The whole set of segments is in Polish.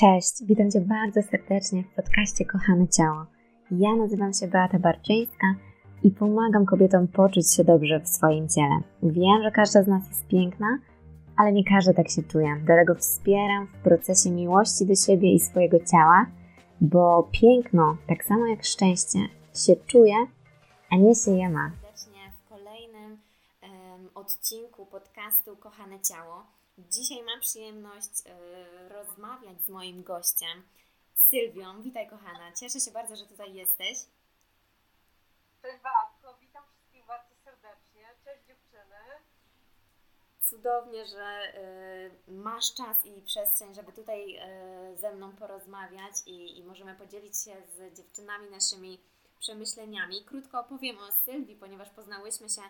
Cześć, witam Cię bardzo serdecznie w podcaście Kochane Ciało. Ja nazywam się Beata Barczyńska i pomagam kobietom poczuć się dobrze w swoim ciele. Wiem, że każda z nas jest piękna, ale nie każda tak się czuje. Dlatego wspieram w procesie miłości do siebie i swojego ciała, bo piękno, tak samo jak szczęście, się czuje, a nie się je ma. Serdecznie w kolejnym um, odcinku podcastu Kochane Ciało. Dzisiaj mam przyjemność y, rozmawiać z moim gościem, Sylwią. Witaj kochana, cieszę się bardzo, że tutaj jesteś. Cześć Beatko, witam wszystkich bardzo serdecznie. Cześć dziewczyny. Cudownie, że y, masz czas i przestrzeń, żeby tutaj y, ze mną porozmawiać i, i możemy podzielić się z dziewczynami naszymi przemyśleniami. Krótko opowiem o Sylwii, ponieważ poznałyśmy się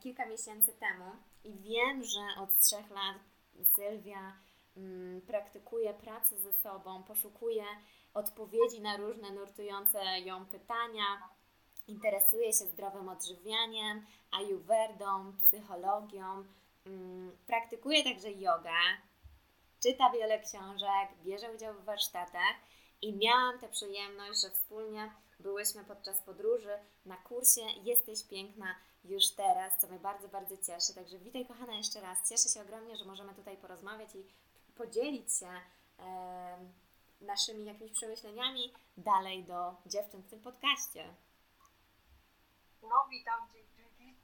kilka miesięcy temu i wiem, że od trzech lat Sylwia mm, praktykuje pracę ze sobą, poszukuje odpowiedzi na różne nurtujące ją pytania, interesuje się zdrowym odżywianiem, ayurvedą, psychologią, mm, praktykuje także jogę, czyta wiele książek, bierze udział w warsztatach i miałam tę przyjemność, że wspólnie byłyśmy podczas podróży na kursie Jesteś piękna już teraz, co mnie bardzo, bardzo cieszy. Także witaj kochana jeszcze raz. Cieszę się ogromnie, że możemy tutaj porozmawiać i podzielić się e, naszymi jakimiś przemyśleniami dalej do dziewczyn w tym podcaście. No witam,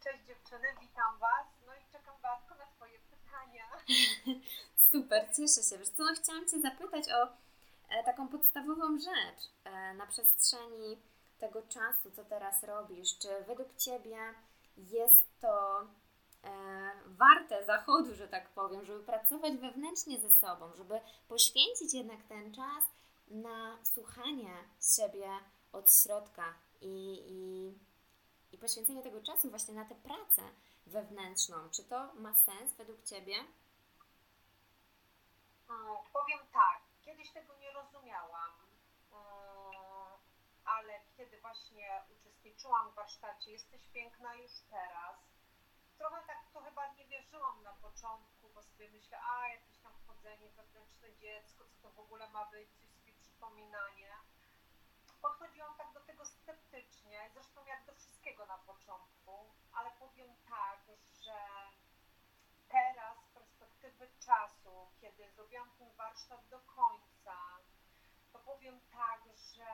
cześć dziewczyny, witam Was. No i czekam bardzo na Twoje pytania. Super, cieszę się. Wiesz co, no, chciałam Cię zapytać o taką podstawową rzecz e, na przestrzeni tego czasu, co teraz robisz. Czy według Ciebie jest to e, warte zachodu, że tak powiem, żeby pracować wewnętrznie ze sobą, żeby poświęcić jednak ten czas na słuchanie siebie od środka i, i, i poświęcenie tego czasu właśnie na tę pracę wewnętrzną. Czy to ma sens według Ciebie? Powiem tak, kiedyś tego nie rozumiałam, hmm, ale kiedy właśnie uczestniczyłam w warsztacie Jesteś piękna już teraz. Trochę tak to chyba nie wierzyłam na początku, bo sobie myślę, a jakieś tam wchodzenie, wewnętrzne dziecko, co to w ogóle ma być, coś sobie przypominanie. Podchodziłam tak do tego sceptycznie, zresztą jak do wszystkiego na początku, ale powiem tak, że teraz perspektywy czasu, kiedy zrobiłam ten warsztat do końca, to powiem tak, że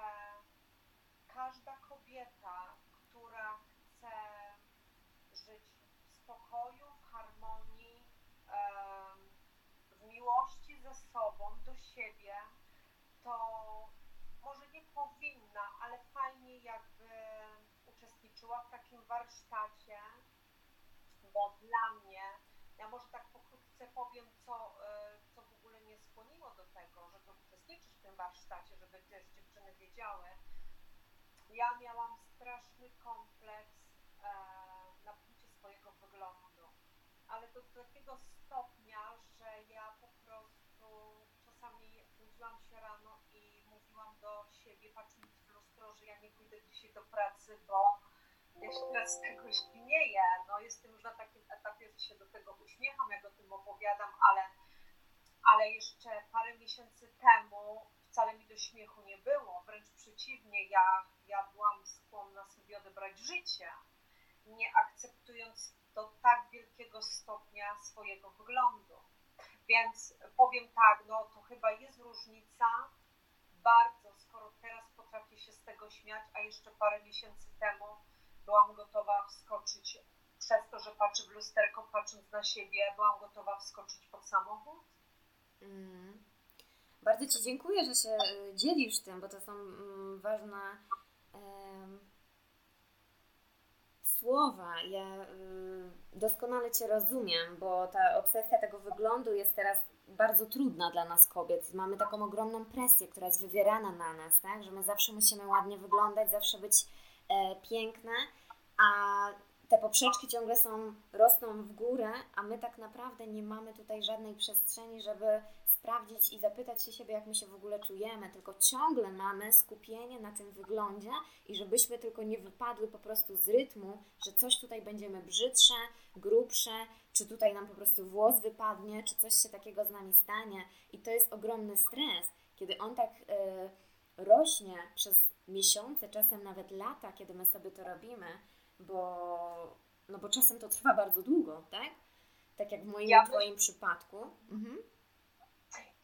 każda kobieta, która chce żyć w spokoju, w harmonii, w miłości ze sobą, do siebie, to może nie powinna, ale fajnie jakby uczestniczyła w takim warsztacie, bo dla mnie, ja może tak pokrótce powiem, co, e, co w ogóle mnie skłoniło do tego, żeby uczestniczyć w tym warsztacie, żeby też dziewczyny wiedziały, ja miałam straszny kompleks e, na punkcie swojego wyglądu, ale do takiego stopnia, że ja po prostu czasami budziłam się rano i mówiłam do siebie, patrząc w lustro, że ja nie pójdę dzisiaj do pracy, bo ja się teraz z tego śmieję. No, jestem już na takim etapie, że się do tego uśmiecham, jak o tym opowiadam, ale, ale jeszcze parę miesięcy temu wcale mi do śmiechu nie było, wręcz przeciwnie, ja, ja byłam skłonna sobie odebrać życie, nie akceptując do tak wielkiego stopnia swojego wyglądu. Więc powiem tak, no to chyba jest różnica bardzo, skoro teraz potrafię się z tego śmiać, a jeszcze parę miesięcy temu byłam gotowa wskoczyć przez to, że patrzę w lusterko, patrząc na siebie, byłam gotowa wskoczyć pod samochód. Mm. Bardzo Ci dziękuję, że się y, dzielisz tym, bo to są mm, ważne słowa. Ja y, doskonale Cię rozumiem, bo ta obsesja tego wyglądu jest teraz bardzo trudna dla nas kobiet. Mamy taką ogromną presję, która jest wywierana na nas, tak? że my zawsze musimy ładnie wyglądać, zawsze być e, piękne, a te poprzeczki ciągle są, rosną w górę, a my tak naprawdę nie mamy tutaj żadnej przestrzeni, żeby sprawdzić i zapytać się siebie, jak my się w ogóle czujemy, tylko ciągle mamy skupienie na tym wyglądzie i żebyśmy tylko nie wypadły po prostu z rytmu, że coś tutaj będziemy brzydsze, grubsze, czy tutaj nam po prostu włos wypadnie, czy coś się takiego z nami stanie. I to jest ogromny stres, kiedy on tak y, rośnie przez miesiące, czasem nawet lata, kiedy my sobie to robimy, bo, no bo czasem to trwa bardzo długo, tak? Tak jak w moim ja Twoim przypadku. Mhm.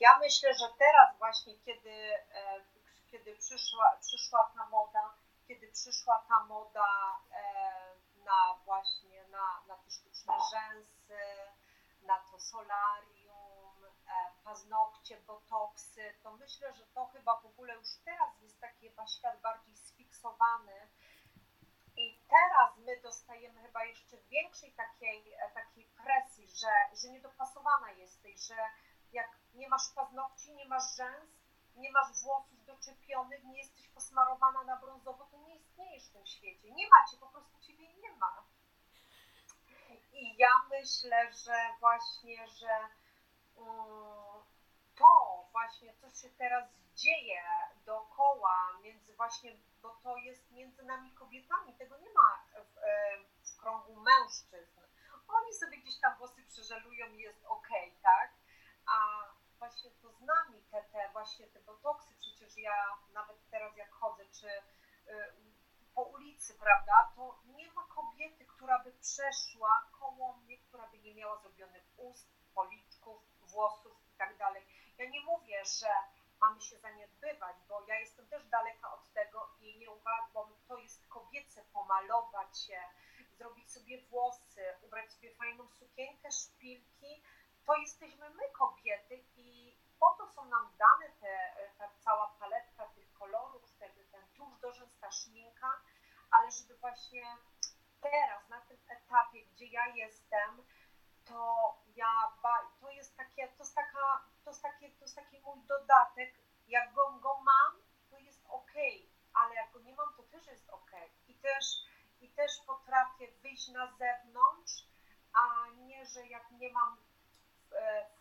Ja myślę, że teraz właśnie, kiedy, e, kiedy przyszła, przyszła ta moda, kiedy przyszła ta moda e, na właśnie na, na te sztuczne rzęsy, na to solarium, e, paznokcie, botoksy, to myślę, że to chyba w ogóle już teraz jest taki chyba świat bardziej sfiksowany. I teraz my dostajemy chyba jeszcze większej takiej, takiej presji, że, że niedopasowana jesteś, że jak nie masz paznokci, nie masz rzęs, nie masz włosów doczepionych, nie jesteś posmarowana na brązowo, to nie istniejesz w tym świecie. Nie macie, po prostu ciebie nie ma. I ja myślę, że właśnie, że um, to właśnie, co się teraz dzieje dookoła, między właśnie, bo to jest między nami kobietami, tego nie ma w, w krągu mężczyzn. Oni sobie gdzieś tam włosy przeżelują i jest ok, tak? A właśnie to z nami, te, te właśnie te botoksy, przecież ja nawet teraz jak chodzę, czy y, po ulicy, prawda, to nie ma kobiety, która by przeszła koło mnie, która by nie miała zrobionych ust, policzków, włosów i tak dalej. Ja nie mówię, że mamy się zaniedbywać, bo ja jestem też daleka od tego i nie uważam, to jest kobiece pomalować się, zrobić sobie włosy, ubrać sobie fajną sukienkę, szpilki, to jesteśmy my kobiety i po to są nam dane te, ta cała paletka tych kolorów, wtedy ten tusz szminka, ale żeby właśnie teraz, na tym etapie, gdzie ja jestem, to ja, to jest takie, to jest taka, to jest takie, to jest taki mój dodatek, jak go, go mam, to jest ok, ale jak go nie mam, to też jest ok. I też, i też potrafię wyjść na zewnątrz, a nie, że jak nie mam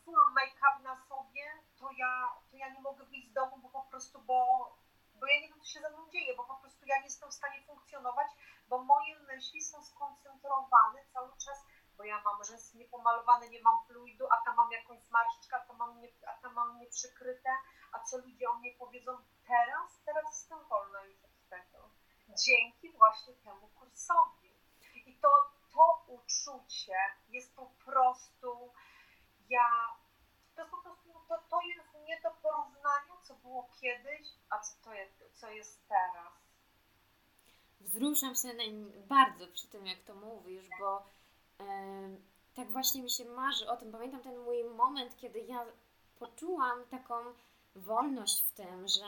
full make-up na sobie, to ja, to ja nie mogę wyjść z domu, bo po prostu, bo, bo ja nie wiem, co się ze mną dzieje, bo po prostu ja nie jestem w stanie funkcjonować, bo moje myśli są skoncentrowane cały czas, bo ja mam rzęsy niepomalowane, nie mam fluidu, a tam mam jakąś zmarszczkę, a tam mam, nie, a tam mam nieprzykryte, a co ludzie o mnie powiedzą teraz, teraz jestem wolna już od tego. Dzięki właśnie temu kursowi. I to, to uczucie jest po prostu ja, to jest po prostu, to, to jest nie do porównania, co było kiedyś, a co, to jest, co jest teraz. Wzruszam się bardzo przy tym, jak to mówisz, bo tak właśnie mi się marzy o tym. Pamiętam ten mój moment, kiedy ja poczułam taką wolność w tym, że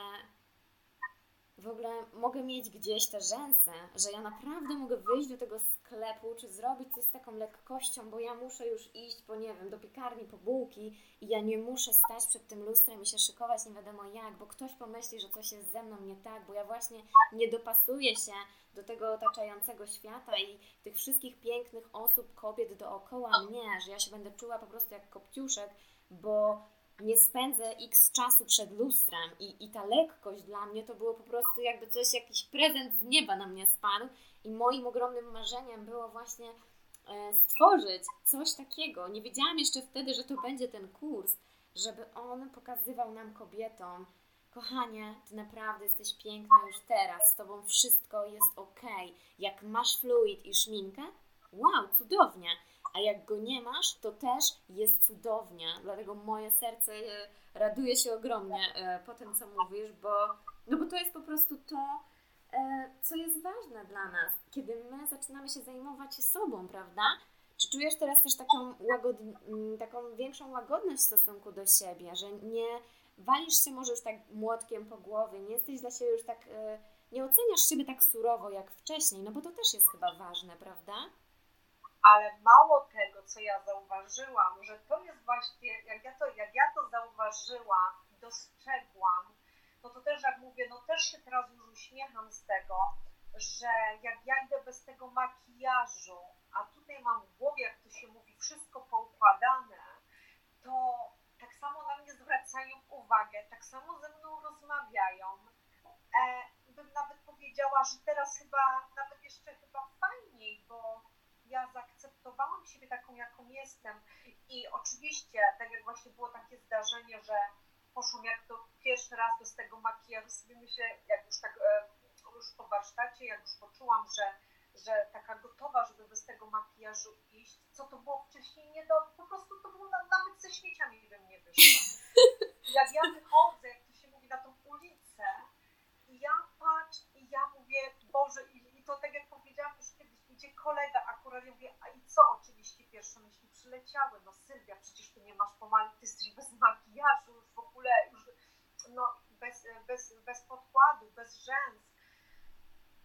w ogóle mogę mieć gdzieś te rzęsy, że ja naprawdę mogę wyjść do tego sklepu, czy zrobić coś z taką lekkością, bo ja muszę już iść po, nie wiem, do piekarni, po bułki i ja nie muszę stać przed tym lustrem i się szykować nie wiadomo jak, bo ktoś pomyśli, że coś jest ze mną nie tak, bo ja właśnie nie dopasuję się do tego otaczającego świata i tych wszystkich pięknych osób, kobiet dookoła mnie, że ja się będę czuła po prostu jak kopciuszek, bo nie spędzę x czasu przed lustrem i, i ta lekkość dla mnie to było po prostu jakby coś, jakiś prezent z nieba na mnie spadł i moim ogromnym marzeniem było właśnie e, stworzyć coś takiego. Nie wiedziałam jeszcze wtedy, że to będzie ten kurs, żeby on pokazywał nam kobietom, kochanie, ty naprawdę jesteś piękna już teraz, z tobą wszystko jest ok. Jak masz fluid i szminkę, wow, cudownie a jak go nie masz, to też jest cudownie. Dlatego moje serce e, raduje się ogromnie e, po tym, co mówisz, bo, no bo to jest po prostu to, e, co jest ważne dla nas, kiedy my zaczynamy się zajmować sobą, prawda? Czy czujesz teraz też taką, łagod... taką większą łagodność w stosunku do siebie, że nie walisz się może już tak młotkiem po głowie, nie jesteś dla siebie już tak, nie oceniasz siebie tak surowo jak wcześniej, no bo to też jest chyba ważne, prawda? Ale mało tego, co ja zauważyłam, że to jest właśnie, jak ja to, jak ja to zauważyłam dostrzegłam, no to też jak mówię, no też się teraz już uśmiecham z tego, że jak ja idę bez tego makijażu, a tutaj mam w głowie, jak to się mówi, wszystko poukładane, to tak samo na mnie zwracają uwagę, tak samo ze mną rozmawiają. E, bym nawet powiedziała, że teraz chyba nawet jeszcze chyba fajniej, bo ja zaakceptowałam siebie taką, jaką jestem. I oczywiście, tak jak właśnie było takie zdarzenie, że poszłam jak to pierwszy raz bez tego makijażu, sobie myślę, jak już tak e, już po warsztacie, jak już poczułam, że, że taka gotowa, żeby bez tego makijażu iść, co to było wcześniej nie do, po prostu to było nawet ze śmieciami bym nie wyszła. Jak ja wychodzę, jak to się mówi, na tą ulicę i ja patrzę i ja mówię, Boże, i, i to tak jak powiedziałam już kiedyś, idzie kolega akurat, ja mówię, a i co oczywiście pierwsze myśli przyleciały, no Sylwia, przecież ty nie masz pomali, ty jesteś bez makijażu, już w ogóle, już, no bez, bez, bez podkładu, bez rzęs,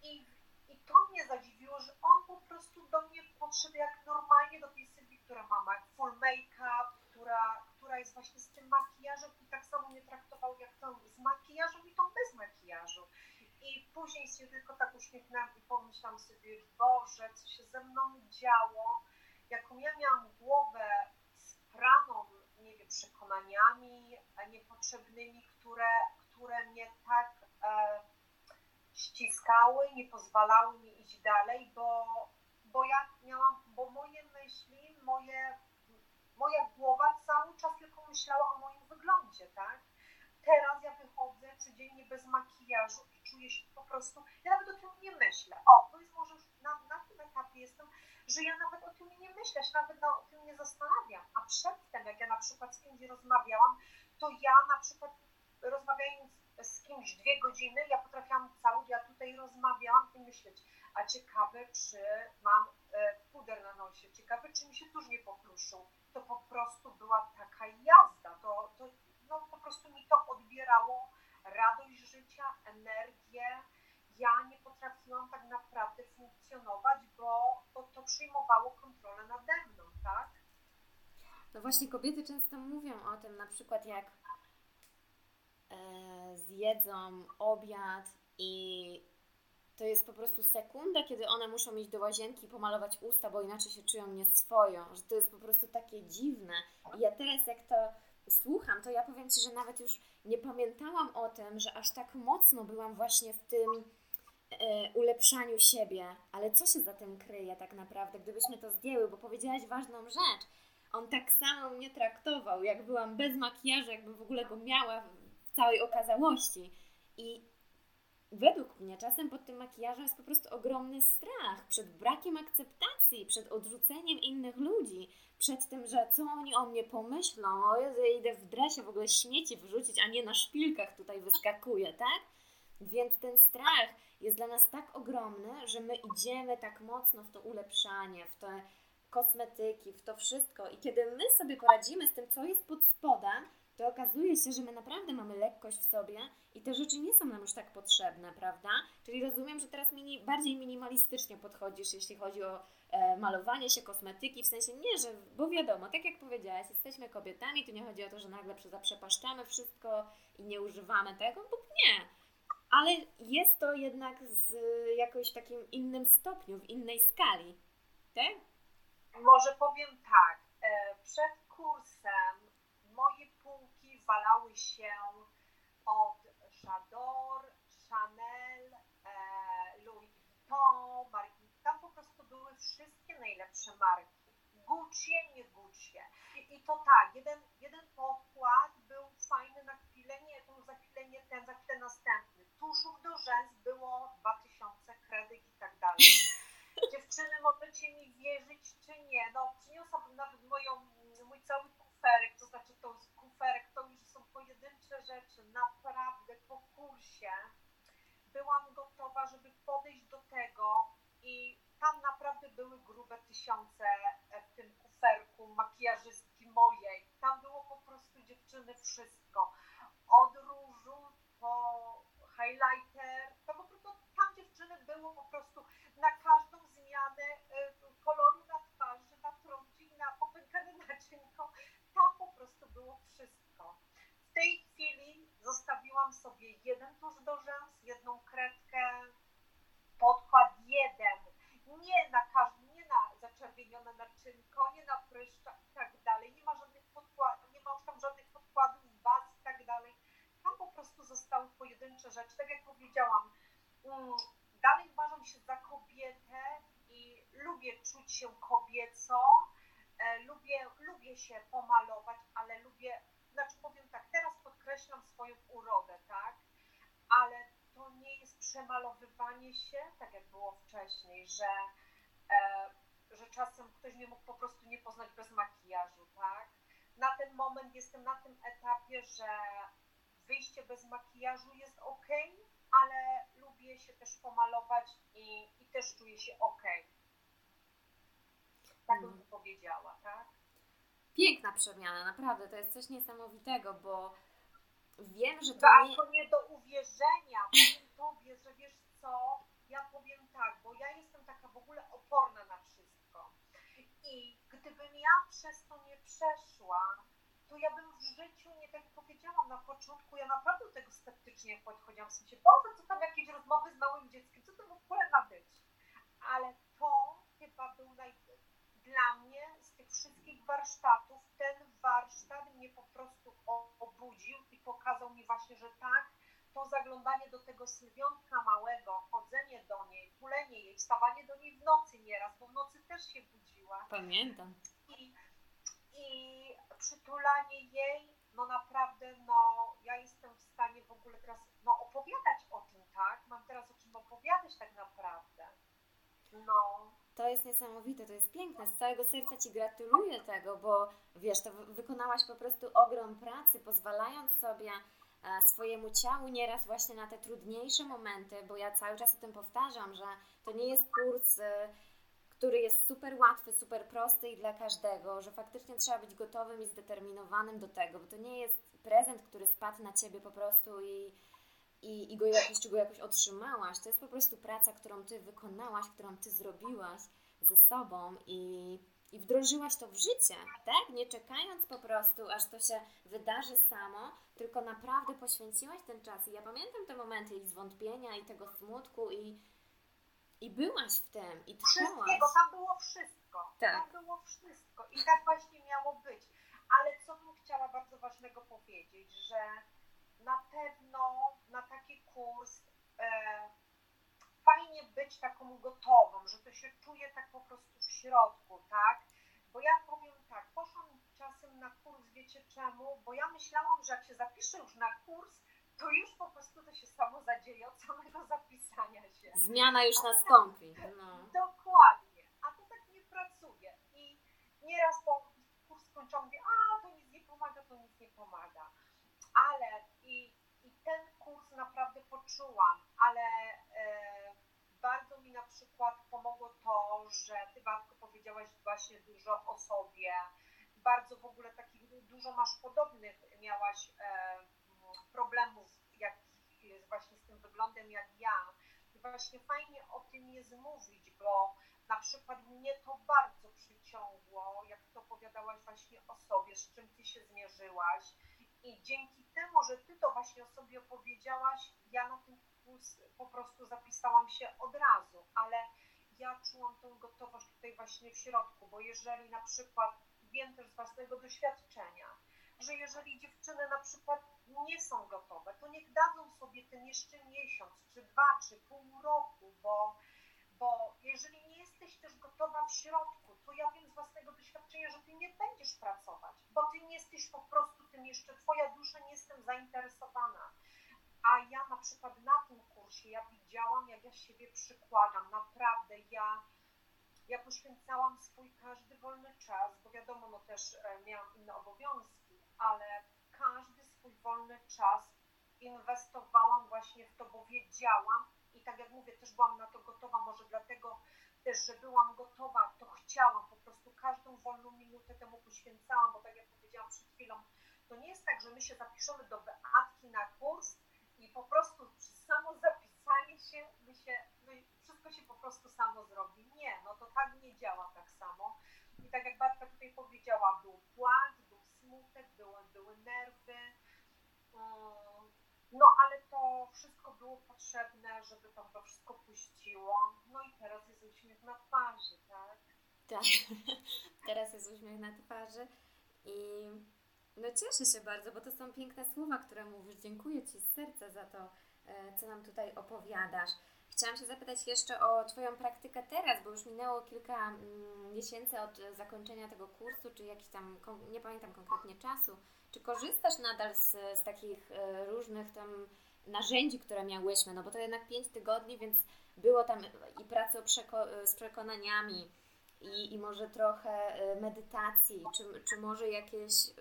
i, I to mnie zadziwiło, że on po prostu do mnie podszedł jak normalnie do tej Sylwii, która ma full make-up, która, która jest właśnie z tym makijażem i tak samo mnie traktował jak tą z makijażem i tą bez makijażu. I później się tylko tak uśmiechnęłam i pomyślałam sobie, Boże, co się ze mną działo, jaką ja miałam głowę spraną, nie wiem, przekonaniami niepotrzebnymi, które, które mnie tak... E, ściskały, nie pozwalały mi iść dalej, bo, bo ja miałam, bo moje myśli, moje, moja głowa cały czas tylko myślała o moim wyglądzie, tak? Teraz ja wychodzę codziennie bez makijażu czuję się po prostu, ja nawet o tym nie myślę. O, to jest może już na, na tym etapie jestem, że ja nawet o tym nie myślę, się nawet o tym nie zastanawiam. A przedtem, jak ja na przykład z kimś rozmawiałam, to ja na przykład rozmawiając z kimś dwie godziny, ja potrafiłam cały, ja tutaj rozmawiałam i myśleć, a ciekawe, czy mam e, puder na nosie, ciekawe, czy mi się tuż nie pokruszył. To po prostu była taka jazda, to, to no, po prostu mi to odbierało radość życia, energię. Ja nie potrafiłam tak naprawdę funkcjonować, bo, to przyjmowało kontrolę nade mną, tak? No właśnie kobiety często mówią o tym, na przykład jak E, zjedzą obiad i to jest po prostu sekunda, kiedy one muszą iść do łazienki i pomalować usta, bo inaczej się czują nieswojo, że to jest po prostu takie dziwne. I ja teraz jak to słucham, to ja powiem Ci, że nawet już nie pamiętałam o tym, że aż tak mocno byłam właśnie w tym e, ulepszaniu siebie. Ale co się za tym kryje tak naprawdę, gdybyśmy to zdjęły, bo powiedziałaś ważną rzecz. On tak samo mnie traktował, jak byłam bez makijażu, jakby w ogóle go miała w całej okazałości. I według mnie czasem pod tym makijażem jest po prostu ogromny strach przed brakiem akceptacji, przed odrzuceniem innych ludzi, przed tym, że co oni o mnie pomyślą, o Jezu, ja idę w dresie w ogóle śmieci wrzucić, a nie na szpilkach tutaj wyskakuje, tak? Więc ten strach jest dla nas tak ogromny, że my idziemy tak mocno w to ulepszanie, w te kosmetyki, w to wszystko. I kiedy my sobie poradzimy z tym, co jest pod spodem, to okazuje się, że my naprawdę mamy lekkość w sobie i te rzeczy nie są nam już tak potrzebne, prawda? Czyli rozumiem, że teraz mini, bardziej minimalistycznie podchodzisz, jeśli chodzi o e, malowanie się, kosmetyki, w sensie nie, że, bo wiadomo, tak jak powiedziałaś, jesteśmy kobietami, tu nie chodzi o to, że nagle zaprzepaszczamy wszystko i nie używamy tego, bo nie. Ale jest to jednak z jakoś takim innym stopniu, w innej skali, tak? Może powiem tak, e, przed kursem półki walały się od J'adore, Chanel, e, Louis Vuitton, Marie Tam po prostu były wszystkie najlepsze marki. Gucci, nie Gucci. I to tak, jeden, jeden podkład był fajny na chwilę, nie, to za chwilę nie ten, za chwilę następny. Tuszów do rzęs było 2000, kredyt i tak dalej. Dziewczyny, możecie mi wierzyć czy nie, no przyniosłabym nawet moją, mój cały kuferek, to znaczy to z kuferek, to już są pojedyncze rzeczy, naprawdę po kursie byłam gotowa, żeby podejść do tego i tam naprawdę były grube tysiące e, w tym kuferku makijażystki mojej. Tam było po prostu dziewczyny wszystko. Od różu po highlighter, to po prostu tam dziewczyny było po prostu na każdą zmianę e, koloru na twarzy, na trąci, na popękane tam po prostu było wszystko. W tej chwili zostawiłam sobie jeden tusz do rzęs, jedną kredkę, podkład jeden. Nie na każdy, nie na zaczerwienione naczynko, nie na pryszcza i tak dalej. Nie ma żadnych podkładów, nie ma już tam żadnych podkładów, baz i tak dalej. Tam po prostu zostały pojedyncze rzeczy. Tak jak powiedziałam, mm, dalej uważam się za kobietę i lubię czuć się kobiecą. E, lubię, lubię się pomalować, ale lubię, znaczy powiem tak, teraz podkreślam swoją urodę, tak? Ale to nie jest przemalowywanie się, tak jak było wcześniej, że, e, że czasem ktoś mnie mógł po prostu nie poznać bez makijażu, tak? Na ten moment jestem na tym etapie, że wyjście bez makijażu jest ok, ale lubię się też pomalować i, i też czuję się ok. Tak bym Mm. powiedziała, tak? Piękna przemiana, naprawdę, to jest coś niesamowitego, bo wiem, że to Tak, nie... nie do uwierzenia. Tobie, że wiesz co, ja powiem tak, bo ja jestem taka w ogóle oporna na wszystko. I gdybym ja przez to nie przeszła, to ja bym w życiu, nie tak powiedziałam na początku, ja naprawdę do tego sceptycznie podchodziłam. W sensie, Boże, co tam jakieś rozmowy z małym dzieckiem, co to w ogóle ma być? Ale to chyba był naj... dla mnie wszystkich warsztatów, ten warsztat mnie po prostu obudził i pokazał mi właśnie, że tak, to zaglądanie do tego sylwiątka małego, chodzenie do niej, tulenie jej, wstawanie do niej w nocy nieraz, bo w nocy też się budziła Pamiętam. i, i przytulanie jej, no naprawdę, no ja jestem w stanie w ogóle teraz no, opowiadać o tym, tak? Mam teraz o czym opowiadać tak naprawdę. No, To jest niesamowite, to jest piękne. Z całego serca Ci gratuluję tego, bo wiesz, to wy- wykonałaś po prostu ogrom pracy, pozwalając sobie e, swojemu ciału nieraz właśnie na te trudniejsze momenty, bo ja cały czas o tym powtarzam, że to nie jest kurs, e, który jest super łatwy, super prosty i dla każdego, że faktycznie trzeba być gotowym i zdeterminowanym do tego, bo to nie jest prezent, który spadł na Ciebie po prostu i, i, i go jakoś, czy go jakoś otrzymałaś. To jest po prostu praca, którą Ty wykonałaś, którą Ty zrobiłaś ze sobą i, i wdrożyłaś to w życie, tak? Nie czekając po prostu, aż to się wydarzy samo, tylko naprawdę poświęciłaś ten czas. I ja pamiętam te momenty i zwątpienia, i tego smutku, i, i byłaś w tym, i trwałaś. wszystkiego, tam było wszystko. Tak. Tam było wszystko i tak właśnie miało być. Ale co bym chciała bardzo ważnego powiedzieć, że na pewno na taki kurs e, fajnie być taką gotową, że to się czuje tak po prostu w środku, tak? Bo ja powiem tak, poszłam czasem na kurs, wiecie czemu? Bo ja myślałam, że jak się zapiszę już na kurs, to już po prostu to się samo zadzieje od samego zapisania się. Zmiana już nastąpi. No. Dokładnie, a to tak nie pracuje. I nieraz po kurs skończą, mówię, a to nic nie pomaga, to nic nie pomaga. Ale kurs naprawdę poczułam, ale e, bardzo mi na przykład pomogło to, że Ty Batko powiedziałaś właśnie dużo o sobie. Bardzo w ogóle takich, dużo masz podobnych, miałaś e, problemów jak, właśnie z tym wyglądem jak ja. I właśnie fajnie o tym jest mówić, bo na przykład mnie to bardzo przyciągło, jak Ty opowiadałaś właśnie o sobie, z czym Ty się zmierzyłaś. I dzięki temu, że Ty to właśnie o sobie opowiedziałaś, ja na ten kurs po prostu zapisałam się od razu, ale ja czułam tą gotowość tutaj właśnie w środku, bo jeżeli na przykład wiem też z własnego doświadczenia, że jeżeli dziewczyny na przykład nie są gotowe, to niech dadzą sobie ten jeszcze miesiąc, czy dwa, czy pół roku, bo, bo jeżeli nie jesteś też gotowa w środku, to ja wiem z własnego doświadczenia, że ty nie będziesz pracować, bo ty nie jesteś po prostu tym jeszcze, twoja dusza nie jestem zainteresowana. A ja na przykład na tym kursie, ja widziałam, jak ja siebie przykładam, naprawdę ja, ja poświęcałam swój każdy wolny czas, bo wiadomo, no też e, miałam inne obowiązki, ale każdy swój wolny czas inwestowałam właśnie w to, bo wiedziałam i tak jak mówię, też byłam na to gotowa, może dlatego też, że byłam gotowa, to chciałam, po prostu każdą wolną minutę temu poświęcałam, bo tak jak powiedziałam przed chwilą, to nie jest tak, że my się zapiszemy do Beatki na kurs i po prostu samo zapisanie się, my się my, wszystko się po prostu samo zrobi. Nie, no to tak nie działa tak samo. I tak jak Batka tutaj powiedziała, był płacz, był smutek, były, były nerwy, mm, no ale to wszystko było potrzebne, żeby tam to wszystko puściło. No i teraz jest uśmiech na twarzy, tak? Tak, teraz jest uśmiech na twarzy i no cieszę się bardzo, bo to są piękne słowa, które mówisz. Dziękuję Ci z serca za to, e, co nam tutaj opowiadasz. Chciałam się zapytać jeszcze o Twoją praktykę teraz, bo już minęło kilka mm, miesięcy od zakończenia tego kursu, czy jakiś tam, nie pamiętam konkretnie czasu. Czy korzystasz nadal z, z takich e, różnych tam narzędzi, które miałyśmy? No bo to jednak pięć tygodni, więc było tam i pracy przeko z przekonaniami, i, i może trochę e, medytacji, czy, czy może jakieś, e,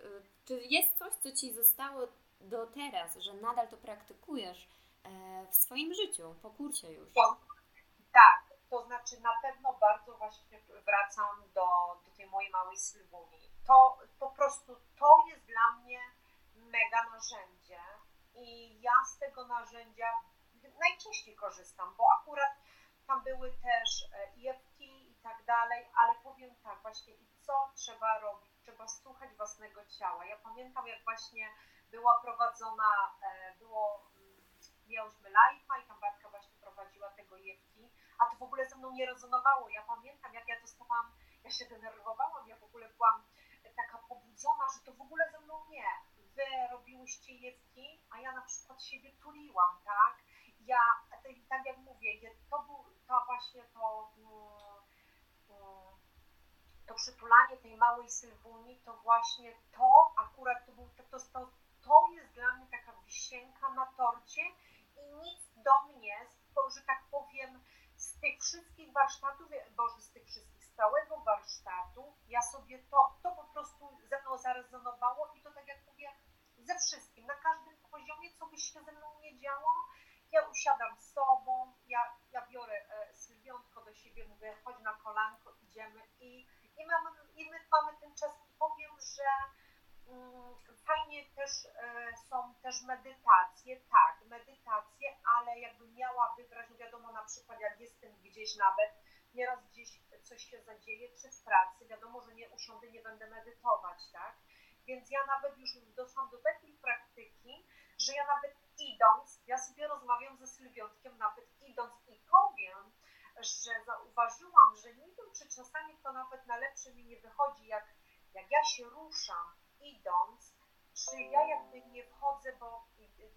czy jest coś, co Ci zostało do teraz, że nadal to praktykujesz e, w swoim życiu, po kursie już? Tak, to znaczy na pewno bardzo właśnie wracam do, do tej mojej małej Sylwunii. To po prostu, to jest dla mnie mega narzędzie i ja z tego narzędzia najczęściej korzystam, bo akurat tam były też EFT i tak dalej, ale powiem tak właśnie i co trzeba robić? Trzeba słuchać własnego ciała. Ja pamiętam jak właśnie była prowadzona, e, było, mm, miałyśmy live'a i tam Bartka właśnie prowadziła tego EFT, a to w ogóle ze mną nie rezonowało. Ja pamiętam jak ja dostawałam, ja się denerwowałam, ja w ogóle byłam taka pobudzona, że to w ogóle ze mną nie. Wy robiłyście EFT, a ja na przykład siebie tuliłam, tak? Ja, tak jak mówię, to był to właśnie to, mm, mm, to przytulanie tej małej Sylwuni, to właśnie to akurat to, był, to, to, to jest dla mnie taka wisienka na torcie i nic do mnie, że tak powiem, z tych wszystkich warsztatów, boże, z tych wszystkich, z całego warsztatu, ja sobie to, to po prostu ze mną zarezonowało i to tak jak mówię, ze wszystkim, na każdym poziomie, co by się ze mną nie działo, ja usiadam z sobą, ja, ja biorę e, Sylwiątko do siebie, mówię, chodź na kolanko, idziemy i, i, mamy, i my mamy ten czas i powiem, że mm, też e, są też medytacje, tak, medytacje, ale jakbym miała wybrać, no wiadomo na przykład jak jestem gdzieś nawet, nieraz gdzieś coś się zadzieje, czy w pracy, wiadomo, że nie usiądę, nie będę medytować, tak? Więc ja nawet już doszłam do takiej praktyki, że ja nawet idąc, ja sobie rozmawiam ze Sylwiotkiem, nawet idąc i powiem, że zauważyłam, że nie wiem, czy czasami to nawet na lepsze mi nie wychodzi, jak, jak ja się ruszam idąc, czy ja jakby nie wchodzę, bo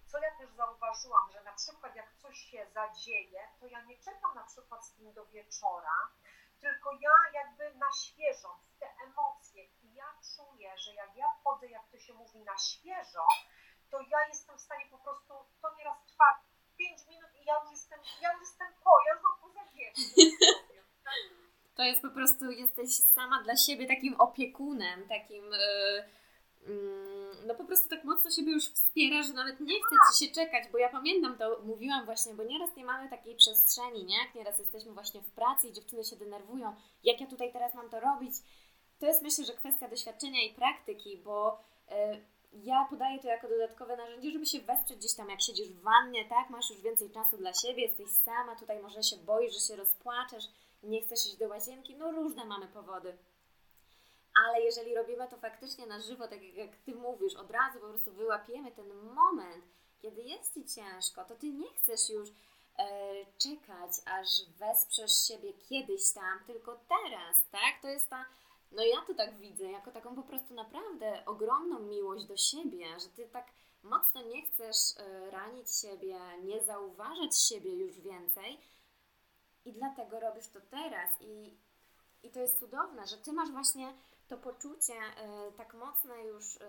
co ja też zauważyłam, że na przykład jak coś się zadzieje, to ja nie czekam na przykład z tym do wieczora, tylko ja jakby na świeżo, te emocje i ja czuję, że jak ja wchodzę, jak to się mówi, na świeżo, to ja jestem w stanie po prostu, to nieraz trwa 5 minut i ja już jestem, ja już jestem po, ja już mam tak? To jest po prostu, jesteś sama dla siebie takim opiekunem, takim... Yy, no po prostu tak mocno siebie już wspiera, że nawet nie chce ci się czekać, bo ja pamiętam to, mówiłam właśnie, bo nieraz nie mamy takiej przestrzeni, nie? Jak nieraz jesteśmy właśnie w pracy i dziewczyny się denerwują, jak ja tutaj teraz mam to robić. To jest myślę, że kwestia doświadczenia i praktyki, bo yy, ja podaję to jako dodatkowe narzędzie, żeby się wesprzeć gdzieś tam, jak siedzisz w wannie, tak, masz już więcej czasu dla siebie, jesteś sama, tutaj może się boisz, że się rozpłaczesz, nie chcesz iść do łazienki, no różne mamy powody. Ale jeżeli robimy to faktycznie na żywo, tak jak Ty mówisz, od razu po prostu wyłapiemy ten moment, kiedy jest Ci ciężko, to Ty nie chcesz już e, czekać, aż wesprzesz siebie kiedyś tam, tylko teraz, tak? To jest ta no ja to tak widzę, jako taką po prostu naprawdę ogromną miłość do siebie, że ty tak mocno nie chcesz e, ranić siebie, nie zauważać siebie już więcej i dlatego robisz to teraz i, i to jest cudowne, że ty masz właśnie to poczucie y, tak mocne już, y,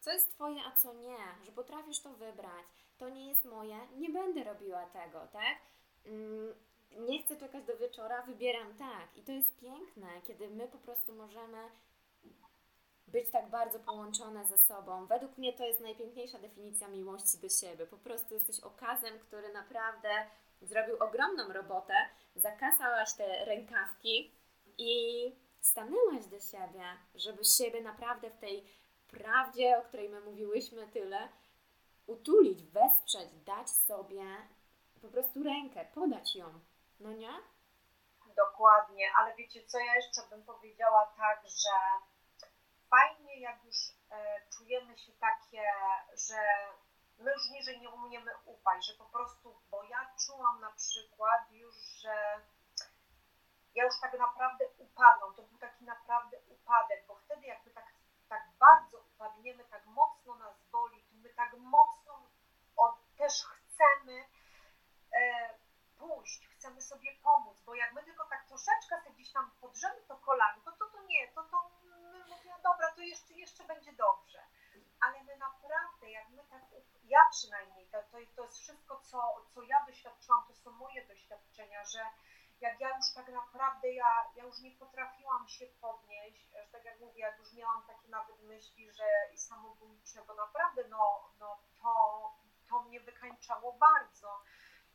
co jest twoje, a co nie, że potrafisz to wybrać, to nie jest moje, nie będę robiła tego, tak? Mm, nie chcę czekać do wieczora, wybieram tak. I to jest piękne, kiedy my po prostu możemy być tak bardzo połączone ze sobą. Według mnie to jest najpiękniejsza definicja miłości do siebie. Po prostu jesteś okazem, który naprawdę zrobił ogromną robotę, zakasałaś te rękawki i stanęłaś do siebie, żeby siebie naprawdę w tej prawdzie, o której my mówiłyśmy tyle, utulić, wesprzeć, dać sobie po prostu rękę, podać ją. No nie? Dokładnie, ale wiecie co, ja jeszcze bym powiedziała tak, że fajnie jak już e, czujemy się takie, że my już niżej nie umiemy upaść, że po prostu, bo ja czułam na przykład już, że ja już tak naprawdę upadłam, to był taki naprawdę upadek, bo wtedy jak my tak, tak bardzo upadniemy, tak mocno nas boli, to my tak mocno od, też chcemy e, pójść, chcemy sobie pomóc, bo jak my tylko tak troszeczkę sobie gdzieś tam podrzemy to kolanko, to to nie, to to my mówimy, dobra, to jeszcze, jeszcze będzie dobrze. Ale my naprawdę, jak my tak, ja przynajmniej, to, to, to jest wszystko, co, co ja doświadczyłam, to są moje doświadczenia, że jak ja już tak naprawdę, ja, ja już nie potrafiłam się podnieść, że tak jak mówię, jak już miałam takie nawet myśli, że samobójcze, bo naprawdę no, no to, to mnie wykańczało bardzo.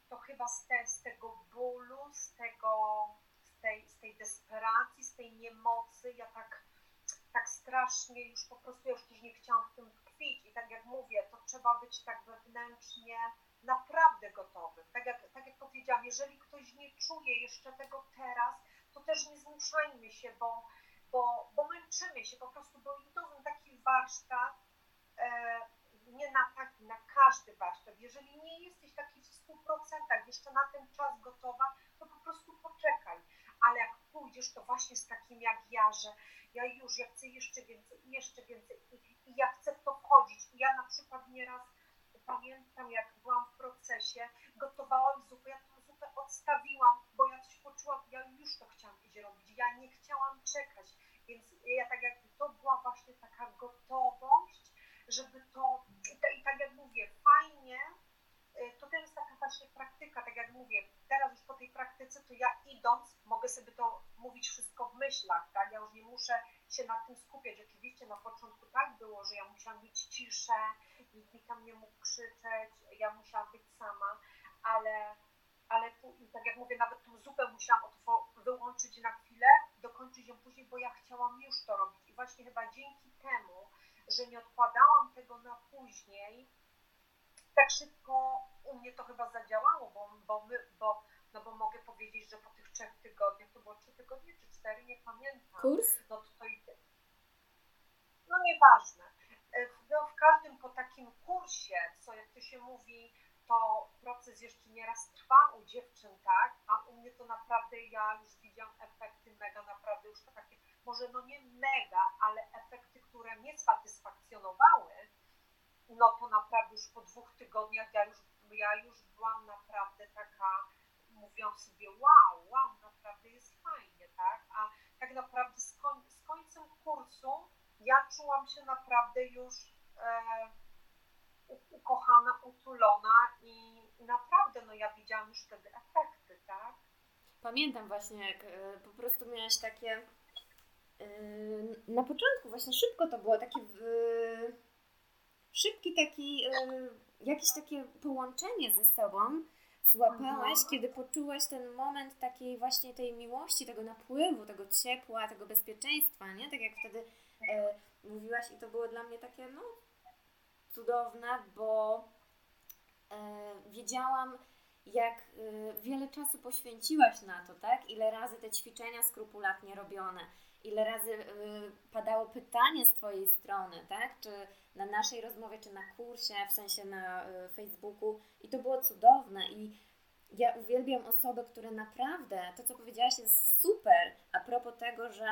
To chyba z, te, z tego bólu, z tego, z tej, z tej desperacji, z tej niemocy, ja tak, tak strasznie już po prostu, ja już nie chciałam w tym tkwić i tak jak mówię, to trzeba być tak wewnętrznie naprawdę gotowym. Tak jak, tak jak powiedziałam, jeżeli ktoś nie czuje jeszcze tego teraz, to też nie zmuszajmy się, bo, bo, bo męczymy się po prostu, bo idąc taki warsztat, e, nie na taki, na każdy warsztat, jeżeli nie jesteś taki w 100% jeszcze na ten czas gotowa, to po prostu poczekaj. Ale jak pójdziesz, to właśnie z takim jak ja, że ja już, ja chcę jeszcze więcej, jeszcze więcej i, i ja chcę w to wchodzić. I ja na przykład nieraz pamiętam, jak byłam w procesie, gotowałam zupę, ja tą zupę odstawiłam, bo ja coś poczułam, ja już to chciałam iść robić, ja nie chciałam czekać, więc ja tak jak to była właśnie taka gotowość, żeby to, i, i tak jak mówię, fajnie, y, to też jest taka właśnie praktyka, tak jak mówię, teraz już po tej praktyce, to ja idąc, mogę sobie to mówić wszystko w myślach, tak, ja już nie muszę się nad tym skupiać, oczywiście na początku tak było, że ja musiałam mieć ciszę, nikt mi tam nie mógł krzyczeć, ja musiałam być sama, ale, ale tu, tak jak mówię, nawet tą zupę musiałam wyłączyć na chwilę, dokończyć ją później, bo ja chciałam już to robić. I właśnie chyba dzięki temu, że nie odkładałam tego na później, tak szybko u mnie to chyba zadziałało, bo, bo, my, bo, no bo mogę powiedzieć, że po tych trzech tygodniach, to było trzy tygodnie czy cztery, nie pamiętam. Kurs? No to, to no nieważne no, w każdym po takim kursie, co jak to się mówi, to proces jeszcze nieraz trwa u dziewczyn, tak? A u mnie to naprawdę ja już widziałam efekty mega, naprawdę już takie, może no nie mega, ale efekty, które mnie satysfakcjonowały, no to naprawdę już po dwóch tygodniach ja już, ja już byłam naprawdę taka, mówiąc sobie, wow, wow, naprawdę jest fajnie, tak? A tak naprawdę z, koń, z końcem kursu ja czułam się naprawdę już e, ukochana, utulona i, naprawdę no ja widziałam już wtedy efekty, tak? Pamiętam właśnie, jak e, po prostu miałaś takie e, na początku właśnie szybko to było, takie szybki taki, e, jakieś takie połączenie ze sobą złapałaś, mhm. kiedy poczułaś ten moment takiej właśnie tej miłości, tego napływu, tego ciepła, tego bezpieczeństwa, nie? Tak jak wtedy e, mówiłaś i to było dla mnie takie, no, cudowne, bo e, wiedziałam, jak e, wiele czasu poświęciłaś na to, tak? Ile razy te ćwiczenia skrupulatnie robione, ile razy e, padało pytanie z Twojej strony, tak? Czy na naszej rozmowie, czy na kursie, w sensie na e, Facebooku i to było cudowne i ja uwielbiam osoby, które naprawdę, to co powiedziałaś jest super, a propos tego, że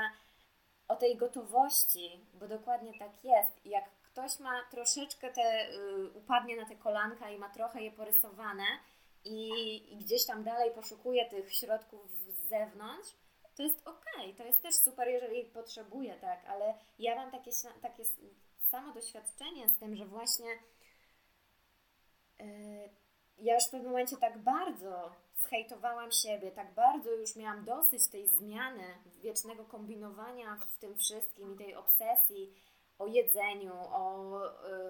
o tej gotowości, bo dokładnie tak jest. Jak ktoś ma troszeczkę te, y, upadnie na te kolanka i ma trochę je porysowane i, i gdzieś tam dalej poszukuje tych środków z zewnątrz, to jest ok, to jest też super, jeżeli potrzebuje, tak, ale ja mam takie, takie samo doświadczenie z tym, że właśnie yy, ja już w pewnym momencie tak bardzo zhejtowałam siebie, tak bardzo już miałam dosyć tej zmiany, wiecznego kombinowania w tym wszystkim i tej obsesji o jedzeniu, o,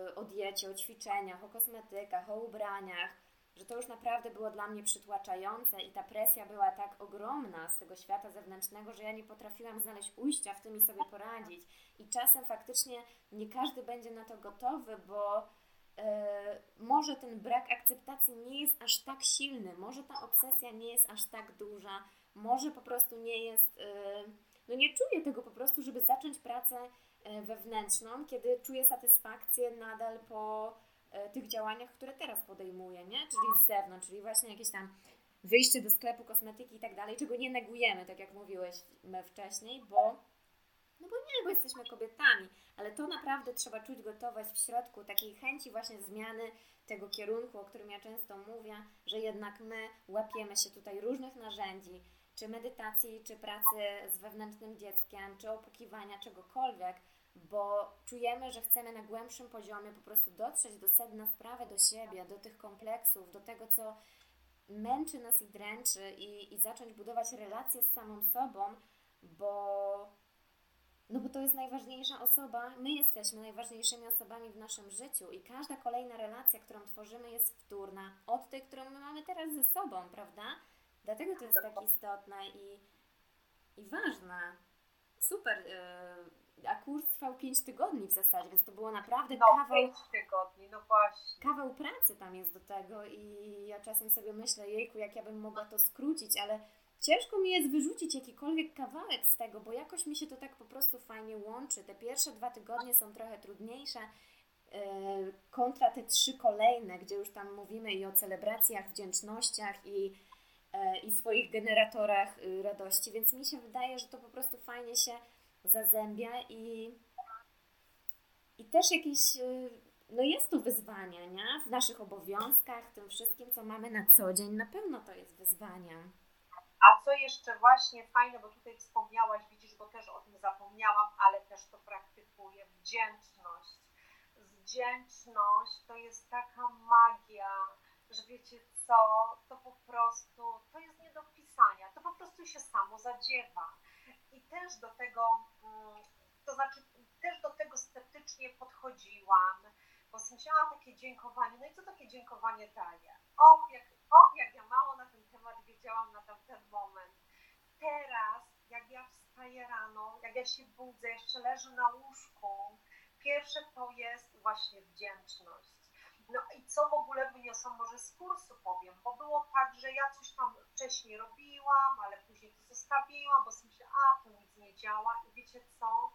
yy, o diecie, o ćwiczeniach, o kosmetykach, o ubraniach, że to już naprawdę było dla mnie przytłaczające i ta presja była tak ogromna z tego świata zewnętrznego, że ja nie potrafiłam znaleźć ujścia w tym i sobie poradzić. I czasem faktycznie nie każdy będzie na to gotowy, bo może ten brak akceptacji nie jest aż tak silny, może ta obsesja nie jest aż tak duża, może po prostu nie jest, e, no nie czuję tego po prostu, żeby zacząć pracę e, wewnętrzną, kiedy czuję satysfakcję nadal po tych działaniach, które teraz podejmuję, nie? Czyli z zewnątrz, czyli właśnie jakieś tam wyjście do sklepu, kosmetyki i tak dalej, czego nie negujemy, tak jak mówiłeś wcześniej, bo no bo nie, bo jesteśmy kobietami, ale to naprawdę trzeba czuć gotować w środku takiej chęci właśnie zmiany tego kierunku, o którym ja często mówię, że jednak my łapiemy się tutaj różnych narzędzi, czy medytacji, czy pracy z wewnętrznym dzieckiem, czy opukiwania czegokolwiek, bo czujemy, że chcemy na głębszym poziomie po prostu dotrzeć do sedna sprawy, do siebie, do tych kompleksów, do tego, co męczy nas i dręczy i, i zacząć budować relacje z samą sobą, bo no bo to jest najważniejsza osoba, my jesteśmy najważniejszymi osobami w naszym życiu i każda kolejna relacja, którą tworzymy jest wtórna od tej, którą my mamy teraz ze sobą, prawda? Dlatego to jest tak istotne i, i ważne. Super. Yy, a kurs trwał 5 tygodni w zasadzie, więc to było naprawdę no, kawał... 5 tygodni, no właśnie. Kawał pracy tam jest do tego i ja czasem sobie myślę, jejku, jak ja bym mogła to skrócić, ale ciężko mi jest wyrzucić jakikolwiek kawałek z tego, bo jakoś mi się to tak po prostu fajnie łączy. Te pierwsze dwa tygodnie są trochę trudniejsze yy, kontra te trzy kolejne, gdzie już tam mówimy i o celebracjach, wdzięcznościach i, yy, i swoich generatorach yy, radości, więc mi się wydaje, że to po prostu fajnie się zazębia i, i też jakieś, no jest to wyzwanie, nie? W naszych obowiązkach, tym wszystkim, co mamy na co dzień, na pewno to jest wyzwanie. A co jeszcze właśnie fajne, bo tutaj wspomniałaś, widzisz, bo też o tym zapomniałam, ale też to praktykuję, wdzięczność. Wdzięczność to jest taka magia, że wiecie co, to po prostu, to jest nie do pisania, to po prostu się samo zadziewa. I też do tego, mm, to znaczy też do tego sceptycznie podchodziłam, bo słyszałam takie dziękowanie, no i co takie dziękowanie daje? Och, jak, och, jak ja mało na ten temat wiedziałam na tamten moment. Teraz, jak ja wstaję rano, jak ja się budzę, jeszcze leżę na łóżku, pierwsze to jest właśnie wdzięczność. No i co w ogóle wyniosłam może z kursu powiem, bo było tak, że ja coś tam wcześniej robiłam, ale później to zostawiłam, bo myślę, a to nic nie działa i wiecie co?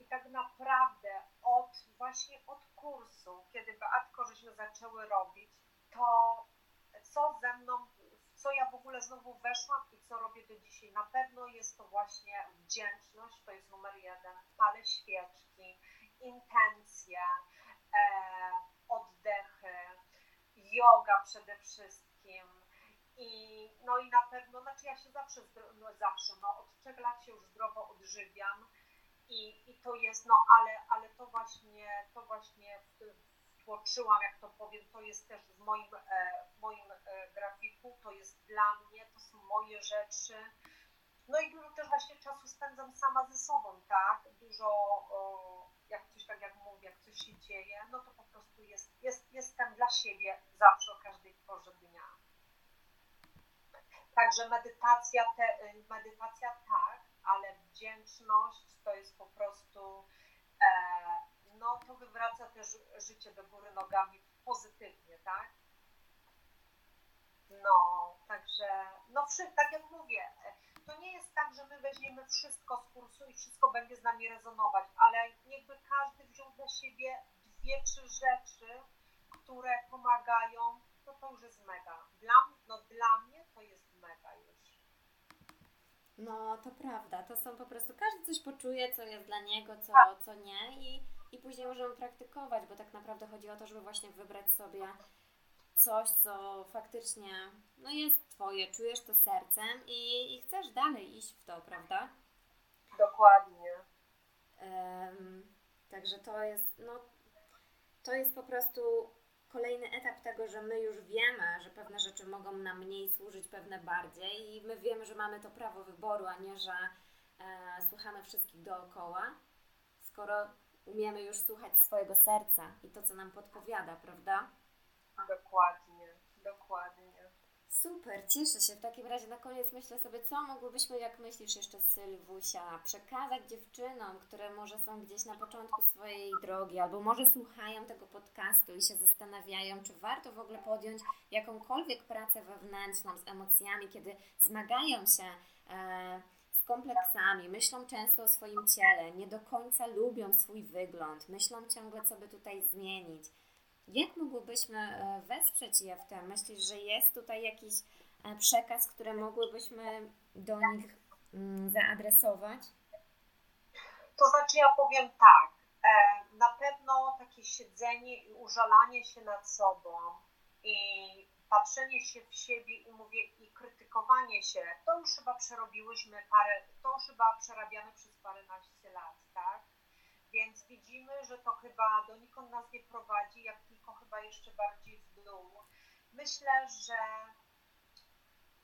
I tak naprawdę od właśnie od kursu, kiedy Beatko żeśmy zaczęły robić, to co ze mną, co ja w ogóle znowu weszłam i co robię do dzisiaj. Na pewno jest to właśnie wdzięczność, to jest numer jeden, palę świeczki, intencje, e, oddechy, yoga przede wszystkim. I, no i na pewno, znaczy ja się zawsze, no zawsze, no od trzech lat się już zdrowo odżywiam i, i to jest, no ale, ale to właśnie, to właśnie wtłoczyłam, jak to powiem, to jest też w moim, e, w moim e, grafiku, to jest dla mnie, to są moje rzeczy. No i dużo też właśnie czasu spędzam sama ze sobą, tak? Dużo, jak coś tak jak mówię, jak coś się dzieje, no to po prostu jest, jest, jestem dla siebie zawsze o każdej porze dnia. Także medytacja, te, medytacja tak, ale wdzięczność to jest po prostu e, no to wywraca też życie do góry nogami pozytywnie, tak? No, także, no tak jak mówię, to nie jest tak, że my weźmiemy wszystko z kursu i wszystko będzie z nami rezonować, ale niechby każdy wziął dla siebie dwie, trzy rzeczy, które pomagają, no to już jest mega. Dla, no dla mnie to jest. No, to prawda. To są po prostu, każdy coś poczuje, co jest dla niego, co, tak. co nie i i później możemy praktykować, bo tak naprawdę chodzi o to, żeby właśnie wybrać sobie coś, co faktycznie no jest Twoje, czujesz to sercem i, i chcesz dalej iść w to, prawda? Dokładnie. Um, także to jest, no, to jest po prostu kolejny etap tego, że my już wiemy, że pewne rzeczy mogą nam mniej służyć, pewne bardziej i my wiemy, że mamy to prawo wyboru, a nie, że e, słuchamy wszystkich dookoła. Skoro umiemy już słuchać swojego serca i to, co nam podpowiada, prawda? Dokładnie. Super, cieszę się. W takim razie na koniec myślę sobie, co mogłybyśmy, jak myślisz jeszcze Sylwusia, przekazać dziewczynom, które może są gdzieś na początku swojej drogi, albo może słuchają tego podcastu i się zastanawiają, czy warto w ogóle podjąć jakąkolwiek pracę wewnętrzną z emocjami, kiedy zmagają się e, kompleksami, myślą często o swoim ciele, nie do końca lubią swój wygląd, myślą ciągle, co by tutaj zmienić. Jak mogłybyśmy e, wesprzeć je w tym? Myślisz, że jest tutaj jakiś e, przekaz, który mogłybyśmy do nich mm, zaadresować? To znaczy, ja powiem tak. E, na pewno takie siedzenie i użalanie się nad sobą i patrzenie się w siebie i mówię i krytykowanie się, to już chyba przerobiłyśmy parę, to już chyba przerabiamy przez paręnaście lat, tak? Więc widzimy, że to chyba donikąd nas nie prowadzi, jak tylko chyba jeszcze bardziej w dół. Myślę, że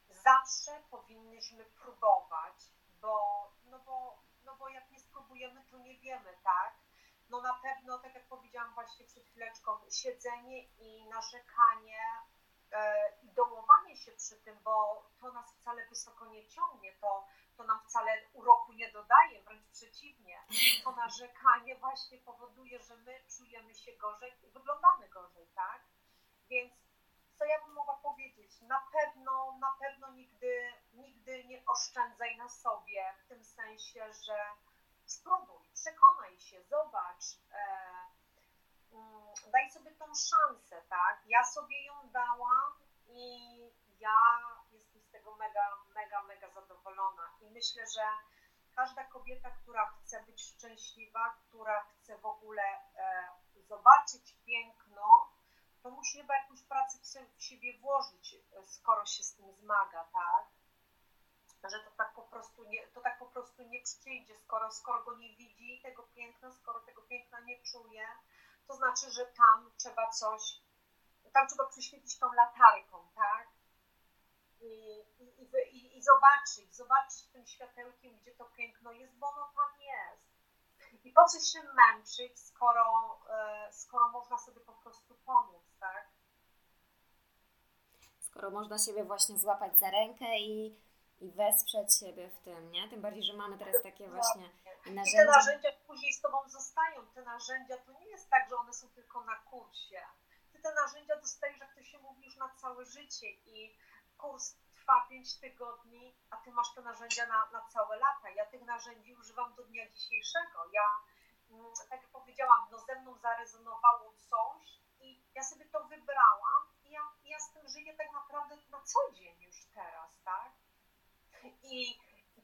zawsze powinniśmy próbować, bo, no bo, no bo jak nie spróbujemy, to nie wiemy, tak? No na pewno, tak jak powiedziałam właśnie przed chwileczką, siedzenie i narzekanie e, i dołowanie się przy tym, bo to nas wcale wysoko nie ciągnie, to, to nam wcale uroku nie dodaje, wręcz przeciwnie. To narzekanie właśnie powoduje, że my czujemy się gorzej i wyglądamy gorzej, tak? Więc co ja bym mogła powiedzieć? Na pewno, na pewno nigdy, nigdy nie oszczędzaj na sobie, w tym sensie, że spróbuj, przekonaj się, zobacz, e, mm, daj sobie tą szansę, tak? Ja sobie ją dałam i ja tego mega, mega, mega zadowolona i myślę, że każda kobieta, która chce być szczęśliwa, która chce w ogóle e, zobaczyć piękno, to musi chyba jakąś pracę w siebie włożyć, e, skoro się z tym zmaga, tak? Że to tak po prostu nie, to tak po prostu nie przyjdzie, skoro, skoro go nie widzi, tego piękna, skoro tego piękna nie czuje, to znaczy, że tam trzeba coś, tam trzeba przyświecić tą latarką, tak? I, i, i, zobaczyć, zobaczyć tym światełkiem, gdzie to piękno jest, bo ono tam jest. I po co się męczyć, skoro, e, skoro można sobie po prostu pomóc, tak? Skoro można siebie właśnie złapać za rękę i, i wesprzeć siebie w tym, nie? Tym bardziej, że mamy teraz takie właśnie narzędzia. I te narzędzia później z Tobą zostają. Te narzędzia to nie jest tak, że one są tylko na kursie. Ty te narzędzia dostajesz, jak to się mówi, już na całe życie i kurs trwa 5 tygodni, a ty masz te narzędzia na, na całe lata. Ja tych narzędzi używam do dnia dzisiejszego. Ja, mm, tak jak powiedziałam, no ze mną zarezonowało coś i ja sobie to wybrałam i ja, ja z tym żyję tak naprawdę na co dzień już teraz, tak? I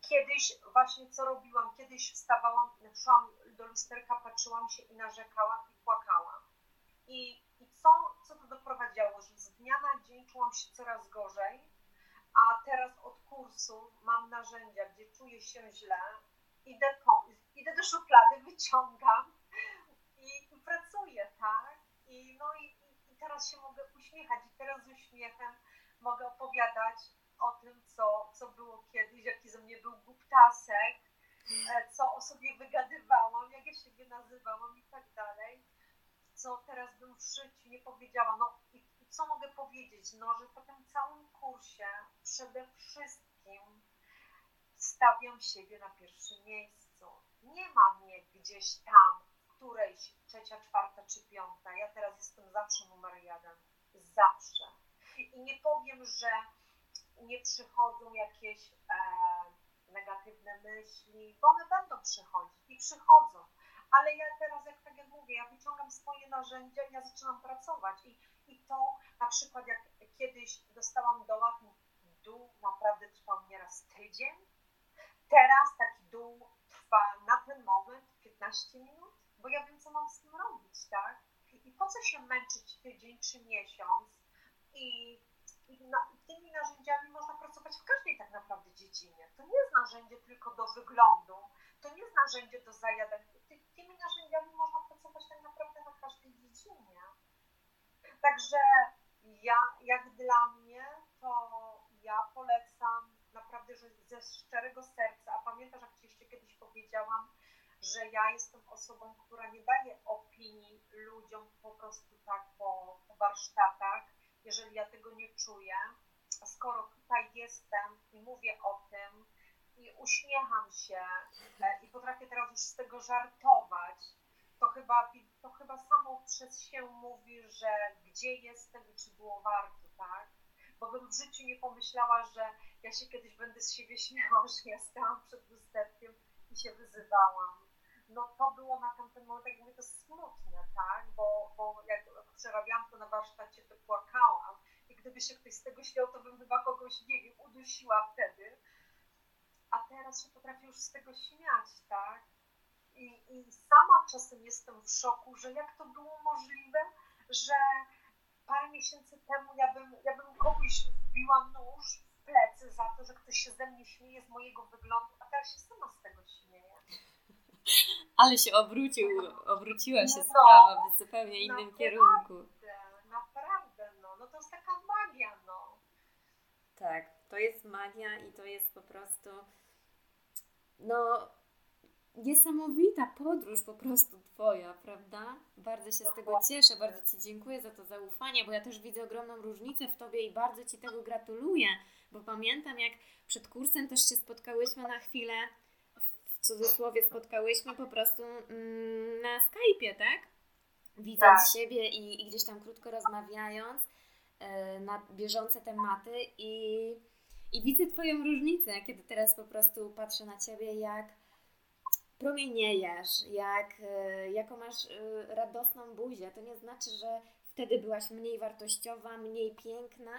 kiedyś właśnie co robiłam, kiedyś wstawałam, szłam do lusterka, patrzyłam się i narzekałam i płakałam. I, co, co to doprowadziło, że z dnia na dzień czułam się coraz gorzej, a teraz od kursu mam narzędzia, gdzie czuję się źle, idę, idę do szuflady, wyciągam i, i pracuję, tak? I, no i, i teraz się mogę uśmiechać i teraz z uśmiechem mogę opowiadać o tym, co, co było kiedyś, jaki ze mnie był głuptasek, e, co o sobie wygadywałam, jak ja siebie nazywałam i tak dalej, co teraz bym w życiu nie powiedziała. No i co mogę powiedzieć? No, że po tym całym kursie przede wszystkim stawiam siebie na pierwszym miejscu. Nie ma mnie gdzieś tam, którejś trzecia, czwarta czy piąta. Ja teraz jestem zawsze numer jeden. Zawsze. I nie powiem, że nie przychodzą jakieś e, negatywne myśli, bo one będą przychodzić i przychodzą. Ale ja teraz, jak tak jak mówię, ja wyciągam swoje narzędzia i ja zaczynam pracować. I i to na przykład jak kiedyś dostałam dołak, dół naprawdę trwał nieraz tydzień. Teraz taki dół trwa na ten moment 15 minut, bo ja wiem, co mam z tym robić, tak? I po co się męczyć tydzień czy miesiąc? I, na, tymi narzędziami można pracować w każdej tak naprawdę dziedzinie. To nie jest narzędzie tylko do wyglądu, to nie jest narzędzie do zajadania. Ty, tymi narzędziami można pracować tak naprawdę na każdej dziedzinie. Także ja, jak dla mnie, to ja polecam naprawdę że ze szczerego serca. A pamiętasz, jak Ci jeszcze kiedyś powiedziałam, że ja jestem osobą, która nie daje opinii ludziom po prostu tak po, po warsztatach, jeżeli ja tego nie czuję. Skoro tutaj jestem i mówię o tym i uśmiecham się i potrafię teraz już z tego żartować, to chyba, to chyba samo przez się mówi, że gdzie jestem i czy było warto, tak? Bo bym w życiu nie pomyślała, że ja się kiedyś będę z siebie śmiała, że ja stałam przed lusterkiem i się wyzywałam. No to było na tamten moment, jak mówię, to smutne, tak? Bo, bo jak przerabiałam to na warsztacie, to płakałam. I gdyby się ktoś z tego śmiał, to bym chyba kogoś, nie wiem, udusiła wtedy. A teraz się potrafię już z tego śmiać, tak? I, I sama czasem jestem w szoku, że jak to było możliwe, że parę miesięcy temu ja bym, ja bym komuś wbiła nóż w plecy za to, że ktoś się ze mnie śmieje z mojego wyglądu, a teraz się sama z tego śmieję. Ale się obrócił, obróciła się no, sprawa w zupełnie innym naprawdę, kierunku. Naprawdę, no. no to jest taka magia, no. Tak, to jest magia i to jest po prostu no niesamowita podróż po prostu Twoja, prawda? Bardzo się z tego cieszę, bardzo Ci dziękuję za to zaufanie, bo ja też widzę ogromną różnicę w Tobie i bardzo Ci tego gratuluję, bo pamiętam jak przed kursem też się spotkałyśmy na chwilę, w cudzysłowie spotkałyśmy po prostu mm, na Skype'ie, tak? Widząc tak. siebie i, i, gdzieś tam krótko rozmawiając yy, na bieżące tematy i, i widzę Twoją różnicę, kiedy teraz po prostu patrzę na Ciebie, jak promieniejesz, jak, e, jaką masz e, radosną buzię. To nie znaczy, że wtedy byłaś mniej wartościowa, mniej piękna,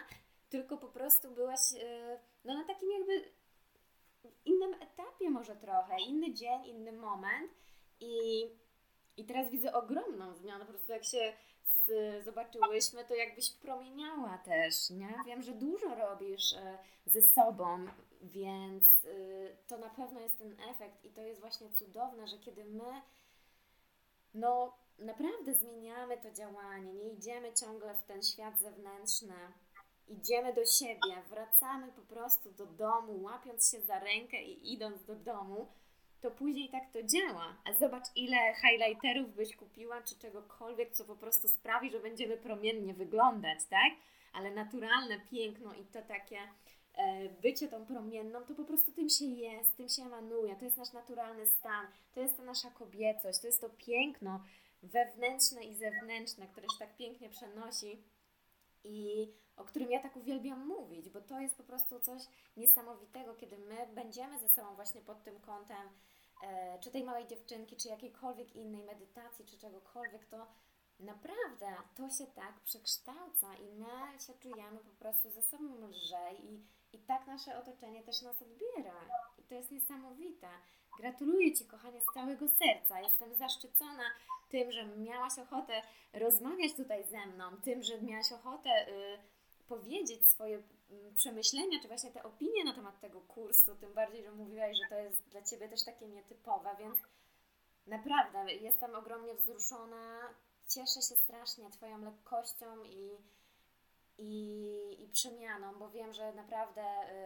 tylko po prostu byłaś e, no, na takim jakby innym etapie może trochę, inny dzień, inny moment. I, i teraz widzę ogromną zmianę, po prostu jak się zobaczyłyśmy, to jakbyś promieniała też, nie? Wiem, że dużo robisz ze sobą, więc y, to na pewno jest ten efekt i to jest właśnie cudowne, że kiedy my no naprawdę zmieniamy to działanie, nie idziemy ciągle w ten świat zewnętrzny, idziemy do siebie, wracamy po prostu do domu, łapiąc się za rękę i idąc do domu, to później tak to działa. A zobacz, ile highlighterów byś kupiła, czy czegokolwiek, co po prostu sprawi, że będziemy promiennie wyglądać, tak? Ale naturalne piękno i to takie E, bycie tą promienną, to po prostu tym się jest, tym się emanuje, to jest nasz naturalny stan, to jest ta nasza kobiecość, to jest to piękno wewnętrzne i zewnętrzne, które się tak pięknie przenosi i o którym ja tak uwielbiam mówić, bo to jest po prostu coś niesamowitego, kiedy my będziemy ze sobą właśnie pod tym kątem, e, czy tej małej dziewczynki, czy jakiejkolwiek innej medytacji, czy czegokolwiek, to naprawdę to się tak przekształca i my się czujemy po prostu ze sobą lżej i i tak nasze otoczenie też nas odbiera. I to jest niesamowite. Gratuluję Ci, kochanie, z całego serca. Jestem zaszczycona tym, że miałaś ochotę rozmawiać tutaj ze mną, tym, że miałaś ochotę y, powiedzieć swoje y, przemyślenia, czy właśnie te opinie na temat tego kursu, tym bardziej, że mówiłaś, że to jest dla Ciebie też takie nietypowe, więc naprawdę jestem ogromnie wzruszona. Cieszę się strasznie Twoją lekkością i i, i przemianą, bo wiem, że naprawdę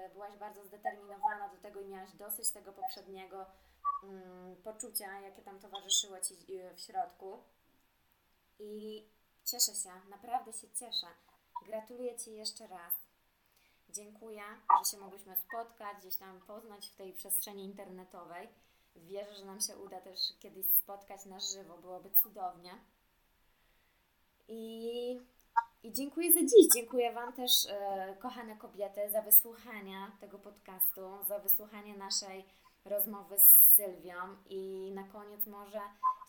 y, byłaś bardzo zdeterminowana do tego i miałaś dosyć tego poprzedniego um, poczucia, jakie tam towarzyszyło Ci y, w środku. I cieszę się, naprawdę się cieszę. Gratuluję Ci jeszcze raz. Dziękuję, że się mogłyśmy spotkać, gdzieś tam poznać w tej przestrzeni internetowej. Wierzę, że nam się uda też kiedyś spotkać na żywo, byłoby cudownie. I i dziękuję za dziś. Dziękuję Wam też, e, kochane kobiety, za wysłuchanie tego podcastu, za wysłuchanie naszej rozmowy z Sylwią. I na koniec może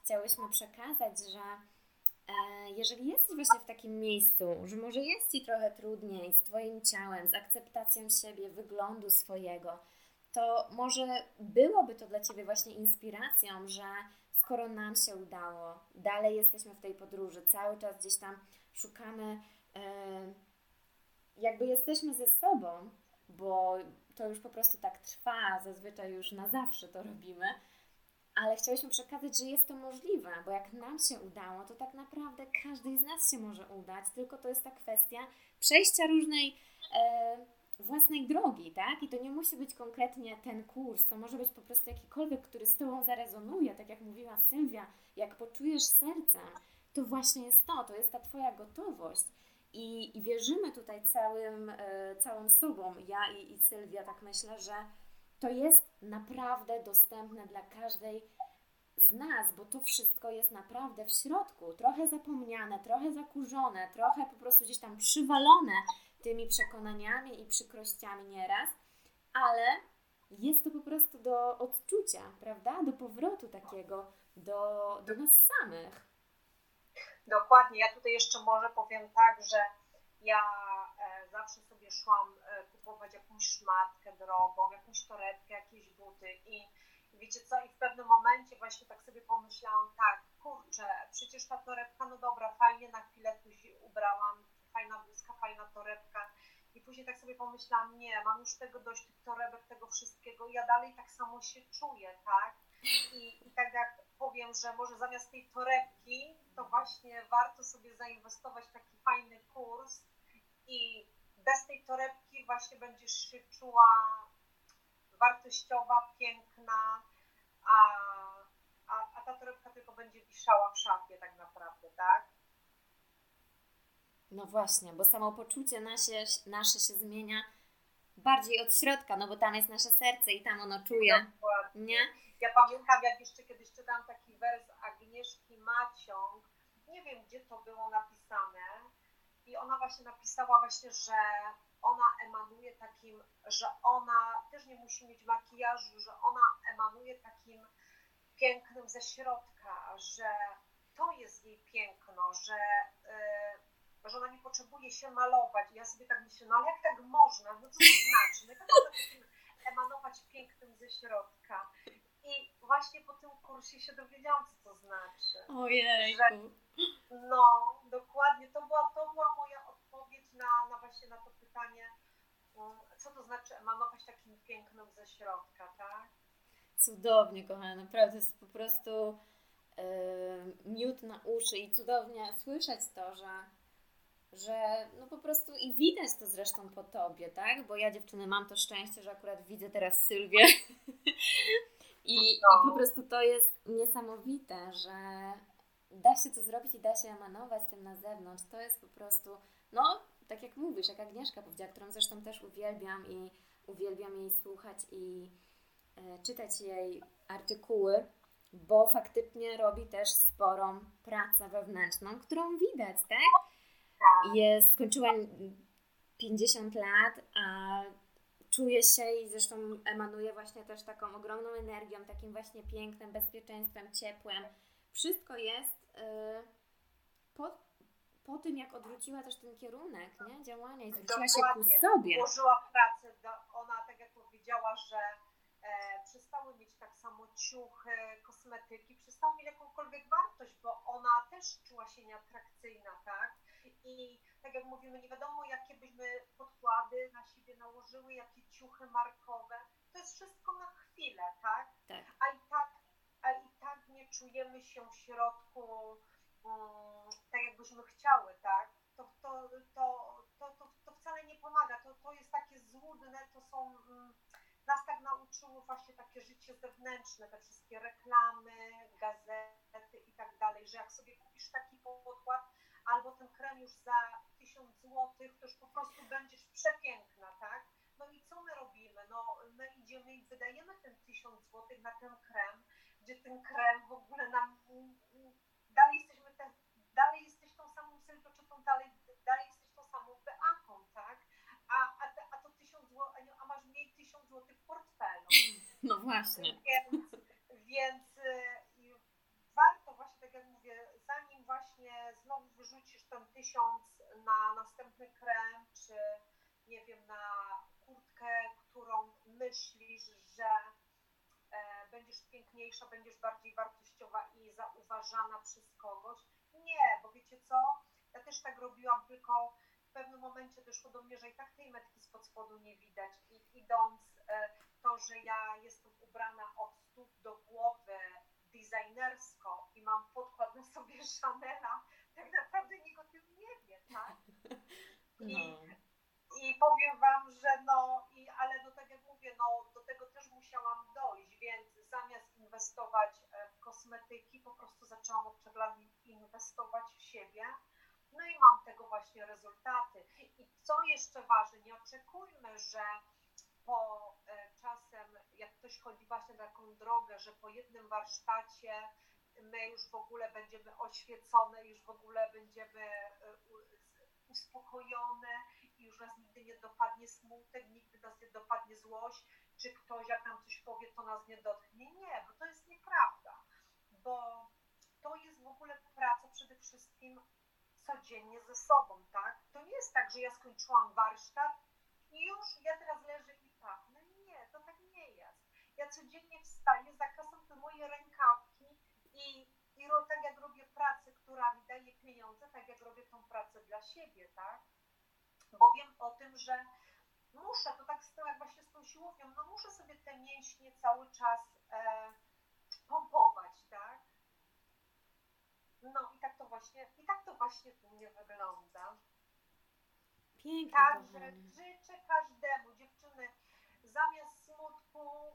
chciałyśmy przekazać, że jeżeli jesteś właśnie w takim miejscu, że może jest Ci trochę trudniej z Twoim ciałem, z akceptacją siebie, wyglądu swojego, to może byłoby to dla Ciebie właśnie inspiracją, że skoro nam się udało, dalej jesteśmy w tej podróży, cały czas gdzieś tam szukamy, e, jakby jesteśmy ze sobą, bo to już po prostu tak trwa, zazwyczaj już na zawsze to robimy, ale chciałyśmy przekazać, że jest to możliwe, bo jak nam się udało, to tak naprawdę każdej z nas się może udać, tylko to jest ta kwestia przejścia różnej e, własnej drogi, tak? I to nie musi być konkretnie ten kurs, to może być po prostu jakikolwiek, który z Tobą zarezonuje, tak jak mówiła Sylwia, jak poczujesz sercem, to właśnie jest to, to jest ta Twoja gotowość. I, i wierzymy tutaj całym, e, całą sobą, ja i, i Sylwia, tak myślę, że to jest naprawdę dostępne dla każdej z nas, bo to wszystko jest naprawdę w środku, trochę zapomniane, trochę zakurzone, trochę po prostu gdzieś tam przywalone tymi przekonaniami i przykrościami nieraz, ale jest to po prostu do odczucia, prawda? Do powrotu takiego do, do nas samych. Dokładnie. Ja tutaj jeszcze może powiem tak, że ja e, zawsze sobie szłam e, kupować jakąś szmatkę drogą, jakąś torebkę, jakieś buty i wiecie co, i w pewnym momencie właśnie tak sobie pomyślałam, tak, kurczę, przecież ta torebka, no dobra, fajnie na chwilę się ubrałam, fajna bluzka, fajna torebka i później tak sobie pomyślałam, nie, mam już tego dość, tych torebek, tego wszystkiego, ja dalej tak samo się czuję, tak, I, I tak jak powiem, że może zamiast tej torebki, to właśnie warto sobie zainwestować w taki fajny kurs i bez tej torebki właśnie będziesz się czuła wartościowa, piękna, a, a, a ta torebka tylko będzie wiszała w szafie tak naprawdę, tak? No właśnie, bo samopoczucie nasze, nasze się zmienia bardziej od środka, no bo tam jest nasze serce i tam ono czuje, Dokładnie. nie? Ja pamiętam, jak jeszcze kiedyś czytałam taki wers Agnieszki Maciąg, nie wiem gdzie to było napisane, i ona właśnie napisała właśnie, że ona emanuje takim, że ona też nie musi mieć makijażu, że ona emanuje takim pięknym ze środka, że to jest jej piękno, że, yy, że ona nie potrzebuje się malować. I ja sobie tak myślę, no ale jak tak można? No co to znaczy? No jak można emanować pięknym ze środka? I właśnie po tym kursie się dowiedziałam, co to znaczy. Ojej. No, dokładnie. To była, to była moja odpowiedź na, na właśnie na to pytanie, mm, co to znaczy emanować takim pięknym ze środka, tak? Cudownie, kochana, naprawdę jest po prostu yy, miód na uszy i cudownie słyszeć to, że, że no po prostu i widać to zresztą po tobie, tak? Bo ja dziewczyny mam to szczęście, że akurat widzę teraz Sylwię I, no. i po prostu to jest niesamowite, że da się to zrobić i da się emanować tym na zewnątrz. To jest po prostu, no, tak jak mówisz, jak Agnieszka powiedziała, którą zresztą też uwielbiam i uwielbiam jej słuchać i e, czytać jej artykuły, bo faktycznie robi też sporą pracę wewnętrzną, którą widać, tak? Jest, skończyła 50 lat, a czuje się i zresztą emanuje właśnie też taką ogromną energią, takim właśnie pięknym, bezpieczeństwem, ciepłem. Wszystko jest po, po tym, jak odwróciła też ten kierunek nie? działania i zwróciła się ku sobie. Włożyła pracę, do, ona tak jak powiedziała, że e, przestały mieć tak samo ciuchy, kosmetyki, przestały mieć jakąkolwiek wartość, bo ona też czuła się nieatrakcyjna, tak? I tak jak mówimy, nie wiadomo jakie byśmy podkłady na siebie nałożyły, jakie ciuchy markowe. To jest wszystko na chwilę, tak? tak. A i tak, czujemy się w środku um, tak, jakbyśmy chciały, tak? To, to, to, to, to, to wcale nie pomaga. To, to jest takie złudne, to są. Um, nas tak nauczyło właśnie takie życie zewnętrzne, te wszystkie reklamy, gazety i tak dalej, że jak sobie kupisz taki podkład, albo ten krem już za 1000 zł, to już po prostu będziesz przepiękna, tak? No i co my robimy? No my idziemy i wydajemy ten 1000 zł na ten krem, gdzie ten krem w ogóle nam dalej jesteśmy te, dalej jesteś tą samą tą dalej, dalej jesteś tą samą Beatą, tak? A, a, te, a to 1000 zł, a masz mniej 1000 zł w portfelu. No właśnie. Więc, więc warto właśnie, tak jak mówię, zanim właśnie znowu wyrzucisz ten tysiąc na następny krem, czy nie wiem, na kurtkę, którą myślisz, że będziesz piękniejsza, będziesz bardziej wartościowa i zauważana przez kogoś. Nie, bo wiecie co? Ja też tak robiłam, tylko w pewnym momencie doszło do mnie, że i tak tej metki spod spodu nie widać. I idąc e, to, że ja jestem ubrana od stóp do głowy designersko i mam podkład na sobie Chanela, tak naprawdę nikt o tym nie wie, tak? I, no. i powiem Wam, że no, no tak jak mówię, no do tego też musiałam dojść, więc zamiast inwestować e, w kosmetyki, po prostu zaczęłam od lat inwestować w siebie. No i mam tego właśnie rezultaty. I co jeszcze ważne, nie oczekujmy, że po e, czasem, jak ktoś chodzi właśnie taką drogę, że po jednym warsztacie my już w ogóle będziemy oświecone, już w ogóle będziemy e, uspokojone i już nas nigdy nie dopadnie smutek, nigdy nas nie dopadnie złość, czy ktoś jak nam coś powie, to nas nie dotknie. Nie, bo to jest nieprawda, bo to jest w ogóle praca przede wszystkim codziennie ze sobą, tak? To nie jest tak, że ja skończyłam warsztat i już ja teraz leżę i pachnę. Nie, to tak nie jest. Ja codziennie wstaję, zakasam te moje rękawki i, i tak jak robię pracę, która mi daje pieniądze, tak jak robię tą pracę dla siebie, tak? Bo wiem o tym, że muszę, to tak z jak właśnie z tą siłownią, no muszę sobie te mięśnie cały czas e, pompować, tak? No i tak to właśnie, i tak to właśnie u mnie wygląda. Pięknie. Także życzę każdemu, dziewczyny, zamiast smutku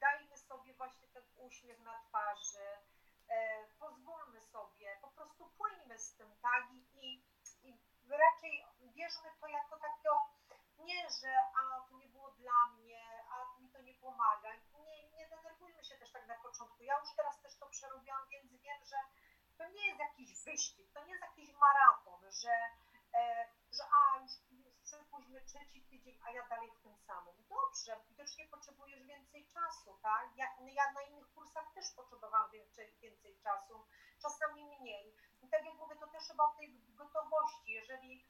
dajmy sobie właśnie ten uśmiech na twarzy, e, pozwólmy sobie, po prostu płyńmy z tym, tak? I, i raczej bierzmy to jako takie nie, że a to nie było dla mnie, a mi to nie pomaga. Nie, nie denerwujmy się też tak na początku. Ja już teraz też to przerobiłam, więc wiem, że to nie jest jakiś wyścig, to nie jest jakiś maraton, że, e, że a już przypuśćmy trzeci tydzień, a ja dalej w tym samym. Dobrze, widocznie potrzebujesz więcej czasu, tak? Ja, ja na innych kursach też potrzebowałam więcej, więcej czasu, czasami mniej. I tak jak mówię, to też chyba o tej gotowości, jeżeli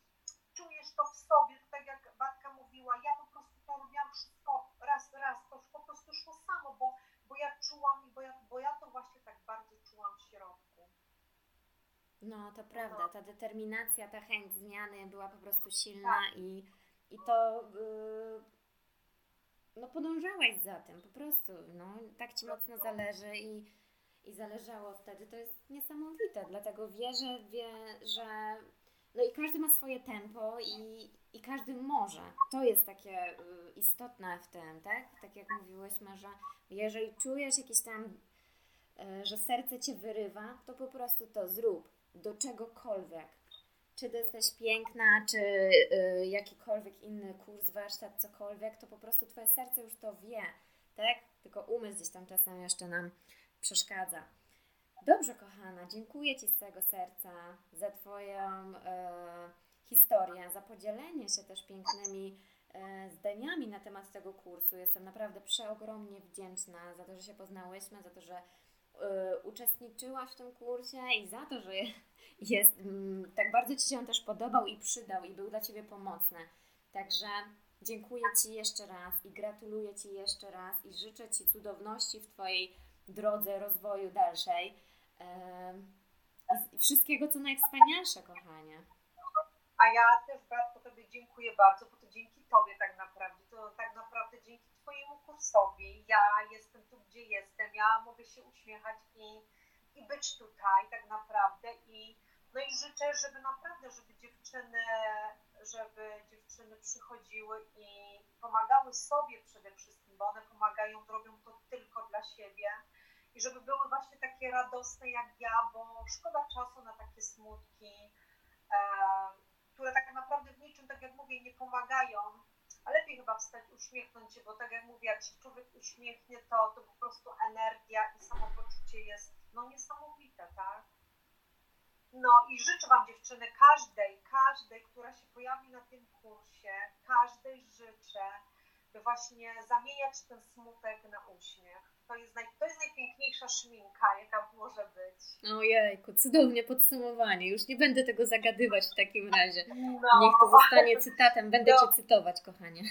czujesz to w sobie, tak jak Bartka mówiła, ja po prostu to robiłam wszystko raz, raz, to po prostu szło samo, bo, bo ja czułam, bo ja, bo ja to właśnie tak bardzo czułam w środku. No, to prawda, ta determinacja, ta chęć zmiany była po prostu silna i, i to yy, no podążałaś za tym, po prostu, no, tak Ci mocno zależy i, i zależało wtedy, to jest niesamowite, dlatego wierzę, wie, że no i każdy ma swoje tempo i, i każdy może, to jest takie y, istotne w tym, tak, tak jak mówiłyśmy, że jeżeli czujesz jakiś tam y, że serce cię wyrywa, to po prostu to zrób do czegokolwiek. Czy ty jesteś piękna, czy y, jakikolwiek inny kurs, warsztat, cokolwiek, to po prostu twoje serce już to wie, tak? Tylko umysł gdzieś tam czasem jeszcze nam przeszkadza. Dobrze, kochana, dziękuję Ci z całego serca za Twoją e, historię, za podzielenie się też pięknymi e, zdaniami na temat tego kursu. Jestem naprawdę przeogromnie wdzięczna za to, że się poznałyśmy, za to, że e, uczestniczyłaś w tym kursie i za to, że jest, mm, tak bardzo Ci się on też podobał i przydał i był dla Ciebie pomocny. Także dziękuję Ci jeszcze raz i gratuluję Ci jeszcze raz i życzę Ci cudowności w Twojej drodze rozwoju dalszej. I wszystkiego, co najwspanialsze, kochanie. A ja też, Bartku, Tobie dziękuję bardzo, bo to dzięki Tobie tak naprawdę, to tak naprawdę dzięki Twojemu kursowi ja jestem tu, gdzie jestem, ja mogę się uśmiechać i, i być tutaj tak naprawdę i no i życzę, żeby naprawdę, żeby dziewczyny, żeby dziewczyny przychodziły i pomagały sobie przede wszystkim, bo one pomagają, robią to tylko dla siebie i żeby były właśnie takie radosne jak ja, bo szkoda czasu na takie smutki, e, które tak naprawdę w niczym, tak jak mówię, nie pomagają, a lepiej chyba wstać, uśmiechnąć się, bo tak jak mówię, jak się człowiek uśmiechnie, to, to po prostu energia i samopoczucie jest no niesamowite, tak? No i życzę Wam dziewczyny, każdej, każdej, która się pojawi na tym kursie, każdej życzę, by właśnie zamieniać ten smutek na uśmiech. To jest, naj, to jest najpiękniejsza szminka, jaka może być. Ojejku, cudownie podsumowanie. Już nie będę tego zagadywać w takim razie. No, Niech to zostanie cytatem. Będę No. Cię cytować, kochanie.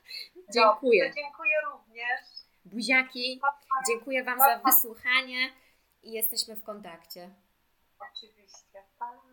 Dziękuję. dziękuję również. Buziaki, dziękuję Wam za wysłuchanie i jesteśmy w kontakcie. Oczywiście. Pa.